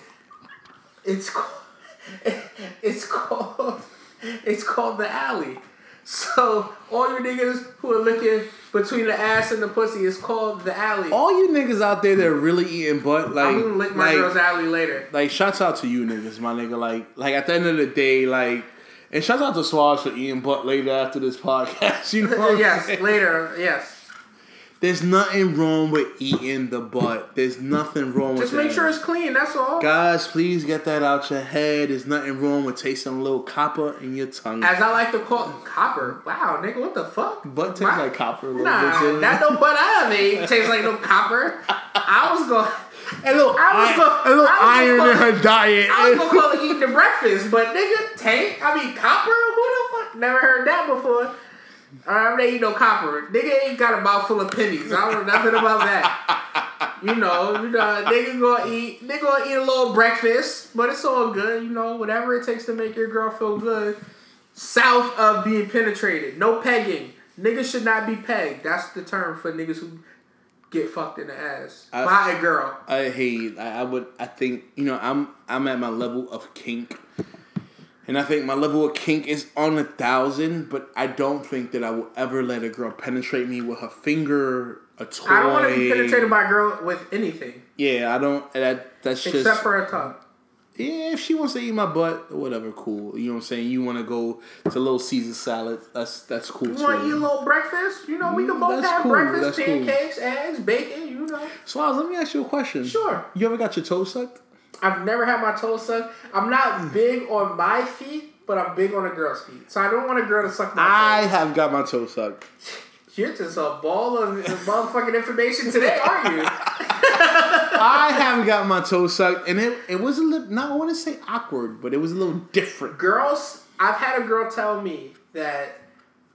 It's called, it's called it's called the alley. So all you niggas who are looking between the ass and the pussy is called the alley. All you niggas out there that are really eating butt, like, I'm gonna lick my like, girl's alley later. like, shouts out to you niggas, my nigga. Like, like at the end of the day, like, and shouts out to Swaz for eating butt later after this podcast. You know, yes, later. Yes. There's nothing wrong with eating the butt. There's nothing wrong with Just make that. sure it's clean. That's all. Guys, please get that out your head. There's nothing wrong with tasting a little copper in your tongue. As I like to call copper. Wow, nigga, what the fuck? butt tastes My- like copper a little Nah, bit. that no butt I ate tastes like no copper. I was going. a little, I was gonna- a little I was iron gonna in her diet. I was gonna call it eating the breakfast, but nigga, tank. I mean copper. Who the fuck? Never heard that before. I'm eating no copper. Nigga ain't got a mouth full of pennies. I don't know nothing about that. You know, you know, nigga gonna eat, nigga gonna eat a little breakfast, but it's all good. You know, whatever it takes to make your girl feel good. South of being penetrated, no pegging. Niggas should not be pegged. That's the term for niggas who get fucked in the ass I- by a girl. I hate. I, I would. I think you know. I'm. I'm at my level of kink, and I think my level of kink is on a thousand. But I don't think that I will ever let a girl penetrate me with her finger, a toy. I don't want to be penetrated by a girl with anything Yeah, I don't. That that's just. except for a tongue. yeah, if she wants to eat my butt, whatever, cool. You know what I'm saying? You want to go to a little Caesar salad? That's that's cool You want to eat a little breakfast? You know, we can Mm, both that's have cool, breakfast, that's cool. pancakes, eggs, bacon. You know, Swaz, let me ask you a question. Sure. You ever got your toes sucked? I've never had my toes sucked. I'm not hmm. big on my feet, but I'm big on a girl's feet. So I don't want a girl to suck my toes. I toes. have got my toes sucked. You're just a ball of motherfucking information today, aren't you? I haven't got my toes sucked, and it it was a little. Not I want to say awkward, but it was a little different. Girls, I've had a girl tell me that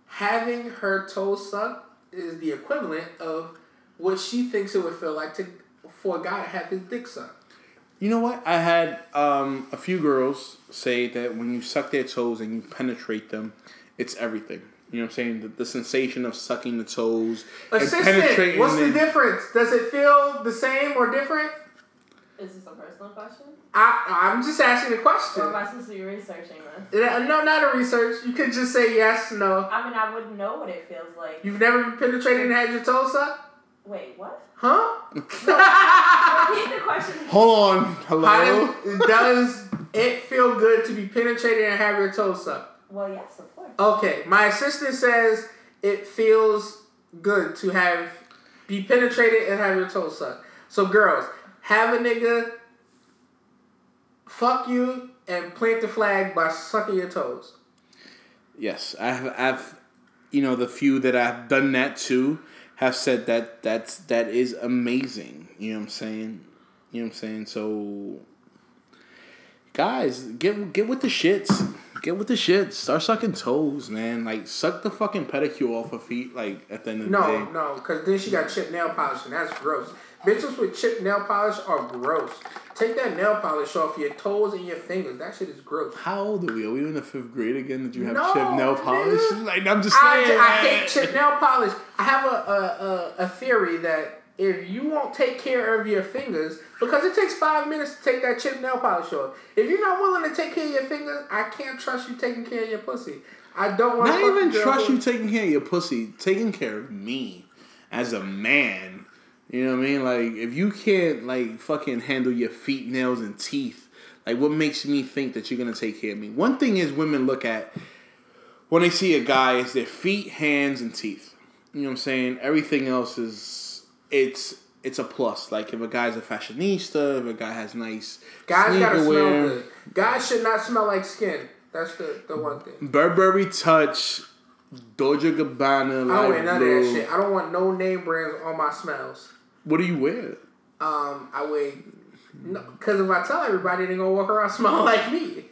having her toes sucked is the equivalent of what she thinks it would feel like to for a guy to have his dick sucked. You know what? I had um, a few girls say that when you suck their toes and you penetrate them, it's everything. You know what I'm saying? The, the sensation of sucking the toes and penetrating what's the in- difference? Does it feel the same or different? Is this a personal question? I, I'm just asking a question. Or am I supposed to be researching this? No, not a research. You could just say yes, no. I mean, I wouldn't know what it feels like. You've never been penetrated and had your toes sucked? Wait, what? Huh? Repeat the question. Hold on. Hello? How does, does it feel good to be penetrated and have your toes sucked? Well, yes, of course. Okay, my assistant says it feels good to have be penetrated and have your toes sucked. So girls, have a nigga fuck you and plant the flag by sucking your toes. Yes, I've, I've, you know, the few that I've done that to have said that that's that is amazing. You know what I'm saying? You know what I'm saying? So, guys, get get with the shits. Get with the shits. Start sucking toes, man. Like suck the fucking pedicure off her feet. Like at the end of the No, day. no, because then she got chipped nail polish and that's gross. Bitches with chipped nail polish are gross. Take that nail polish off your toes and your fingers. That shit is gross. How old are we? Are we in the fifth grade again? Did you have No, chip nail polish? nigga. Like I'm just I, saying. I man. hate chip nail polish. I have a, a, a, a theory that if you won't take care of your fingers, because it takes five minutes to take that chip nail polish off. If you're not willing to take care of your fingers, I can't trust you taking care of your pussy. I don't want to. Not even trust you taking care of your pussy, taking care of me as a man. You know what I mean? Like if you can't like fucking handle your feet, nails, and teeth, like what makes me think that you're gonna take care of me? One thing is women look at when they see a guy is their feet, hands, and teeth. You know what I'm saying? Everything else is it's it's a plus. Like if a guy's a fashionista, if a guy has nice Guys gotta sneaker smell wear, good. Guys should not smell like skin. That's the, the one thing. Burberry Touch, Dolce Gabbana, I don't wear none of that shit. I don't want no name brands on my smells. What do you wear? Um, I wear no, because if I tell everybody, they're gonna walk around smelling like me.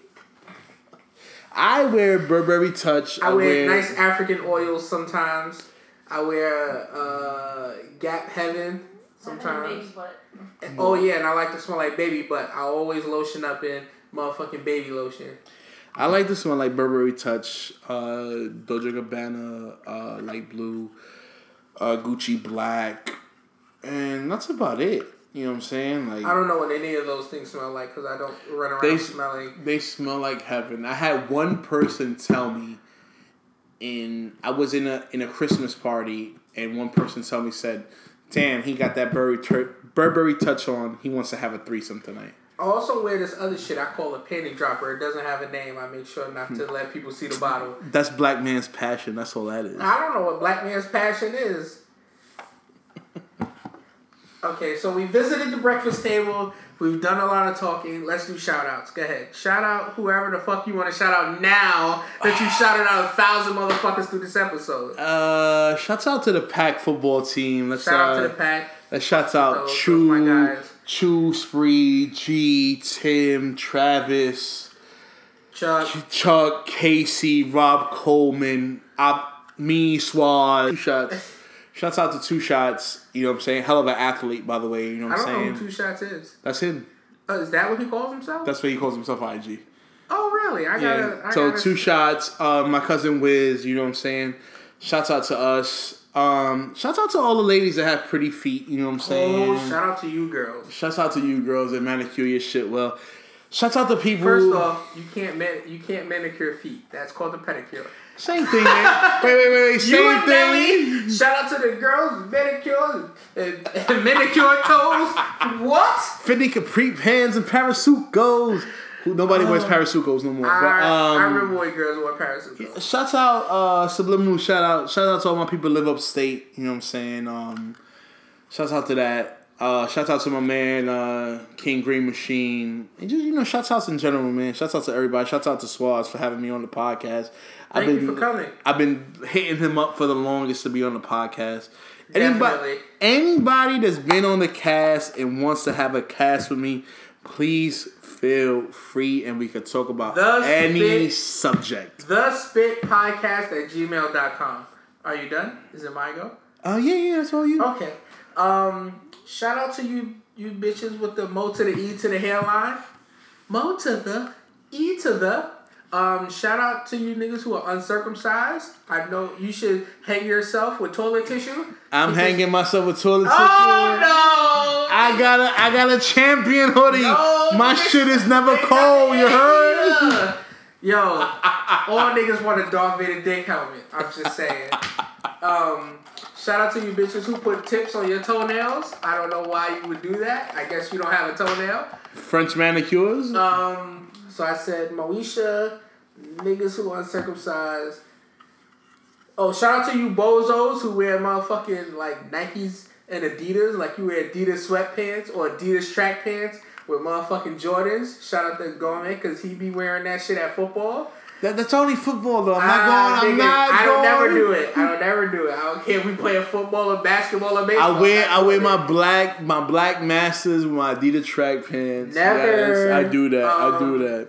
I wear Burberry Touch. I wear nice African oils sometimes. I wear uh, Gap Heaven sometimes. Baby butt. Oh yeah, and I like to smell like baby butt. I always lotion up in motherfucking baby lotion. I like to smell like Burberry Touch, uh, Dolce Gabbana, uh, light blue, uh, Gucci black, and that's about it. You know what I'm saying? Like I don't know what any of those things smell like because I don't run around They- smelling. they smell like heaven. I had one person tell me in I was in a in a Christmas party and one person tell me said, "Damn, he got that Burberry tur- Burberry touch on. He wants to have a threesome tonight." I also wear this other shit I call a panty dropper. It doesn't have a name. I make sure not to hmm. let people see the bottle. That's black man's passion. That's all that is. I don't know what black man's passion is. Okay, so we visited the breakfast table. We've done a lot of talking. Let's do shout outs. Go ahead. Shout out whoever the fuck you want to shout out now that you shouted out a thousand motherfuckers through this episode. Uh, shouts out to the Pack football team. Let's Shout out uh, to the pack. Let's shouts out Those- Chew. Chew, Spree, G, Tim, Travis, Chuck. Chuck, Casey, Rob Coleman, Op, me, Swad. Two shots. Shouts out to two shots. You know what I'm saying? Hell of an athlete, by the way. You know I what I'm don't know saying? who Two Shots is. That's him. Uh, is that what he calls himself? That's what he calls himself. IG. oh, really? I gotta. Yeah. I So gotta, two shots. Uh, my cousin Wiz. You know what I'm saying? Shouts out to us. Um, shouts out to all the ladies that have pretty feet. You know what I'm saying? Oh, shout out to you girls. Shouts out to you girls that manicure your shit well. Shouts out to people. First off, you can't man- you can't manicure feet. That's called a pedicure. Same thing, man. wait, wait, wait, wait. You Same and thing. Nelly, shout out to the girls, manicure, and, and manicure toes. What? Fendi Capri pants and Parasucos. Who nobody wears Parasucos no more. I, But, I um, remember when girls wore parasuit. Shouts out, uh, subliminal shout out. Shout out to all my people who live upstate. You know what I'm saying? Um, shouts out to that. Uh, shouts out to my man, uh, King Green Machine. And just, you know, shouts outs in general, man. Shouts out to everybody. Shouts out to Swaz for having me on the podcast. I've Thank been, you for coming. I've been hitting him up for the longest to be on the podcast. Anybody, Definitely. anybody that's been on the cast and wants to have a cast with me, please feel free and we could talk about The any spit- subject. The Spit Podcast at gmail.com. Are you done? Is it my go? Oh yeah, yeah, that's all you. Okay. Um, shout out to you, you bitches with the mo to the e to the hairline. Mo to the e to the Um, shout out to you niggas who are uncircumcised. I know you should hang yourself with toilet tissue. I'm hanging myself with toilet tissue. Oh no! I got a I got a champion hoodie. No, My niggas- shit is never cold. You heard? Yo, all niggas want a Darth Vader dick helmet. I'm just saying. Um, shout out to you bitches who put tips on your toenails. I don't know why you would do that. I guess you don't have a toenail. French manicures. Um, so I said Moesha, niggas who uncircumcised. Oh, shout out to you bozos who wear motherfucking like Nikes and Adidas, like you wear Adidas sweatpants or Adidas track pants with motherfucking Jordans. Shout out to Gomè because he be wearing that shit at football. That, that's only football though. I'm not Ah, going. I'm nigga, not I don't going. never do it. I don't never do it. I don't care if we play football or basketball or baseball. I wear I wear my black my black masters with my Adidas track pants. Never. Yes, I do that. I do Um, that.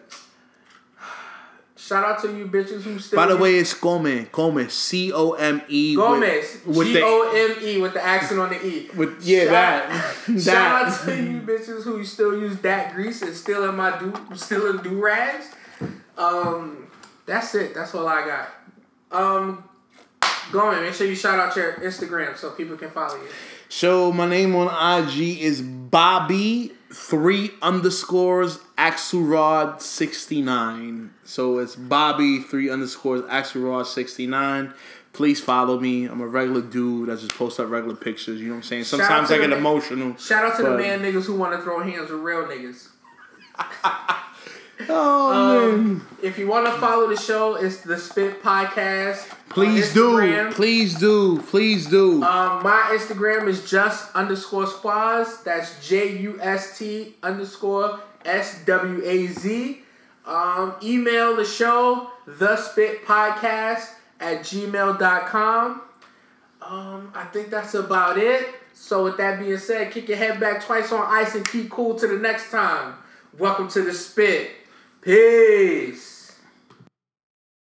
Shout out to you bitches who still. By the way, it's Gomez. Gomez. C O M E. Gomè, G O M E with the accent on the E. with yeah Shout- that Shout out to you bitches who still use that grease and still in my do still in do rags. Um, that's it. That's all I got. Um, go on. Make sure you shout out your Instagram so people can follow you. So my name on IG is Bobby three underscores Axelrod sixty nine. So it's Bobby three underscores Axelrod sixty nine. Please follow me. I'm a regular dude. I just post up regular pictures. You know what I'm saying? Sometimes I get man- emotional. Shout out to the man niggas who want to throw hands with real niggas. Oh man. Um, if you want to follow the show, it's the Spit Podcast. Please do. Please do. Please do. Um, my Instagram is just underscore Swaz. That's J U S T underscore S W A Z. Um, email the show, the spit podcast at gmail.com. Um, I think that's about it. So with that being said, kick your head back twice on ice and keep cool to the next time. Welcome to the spit. Peace.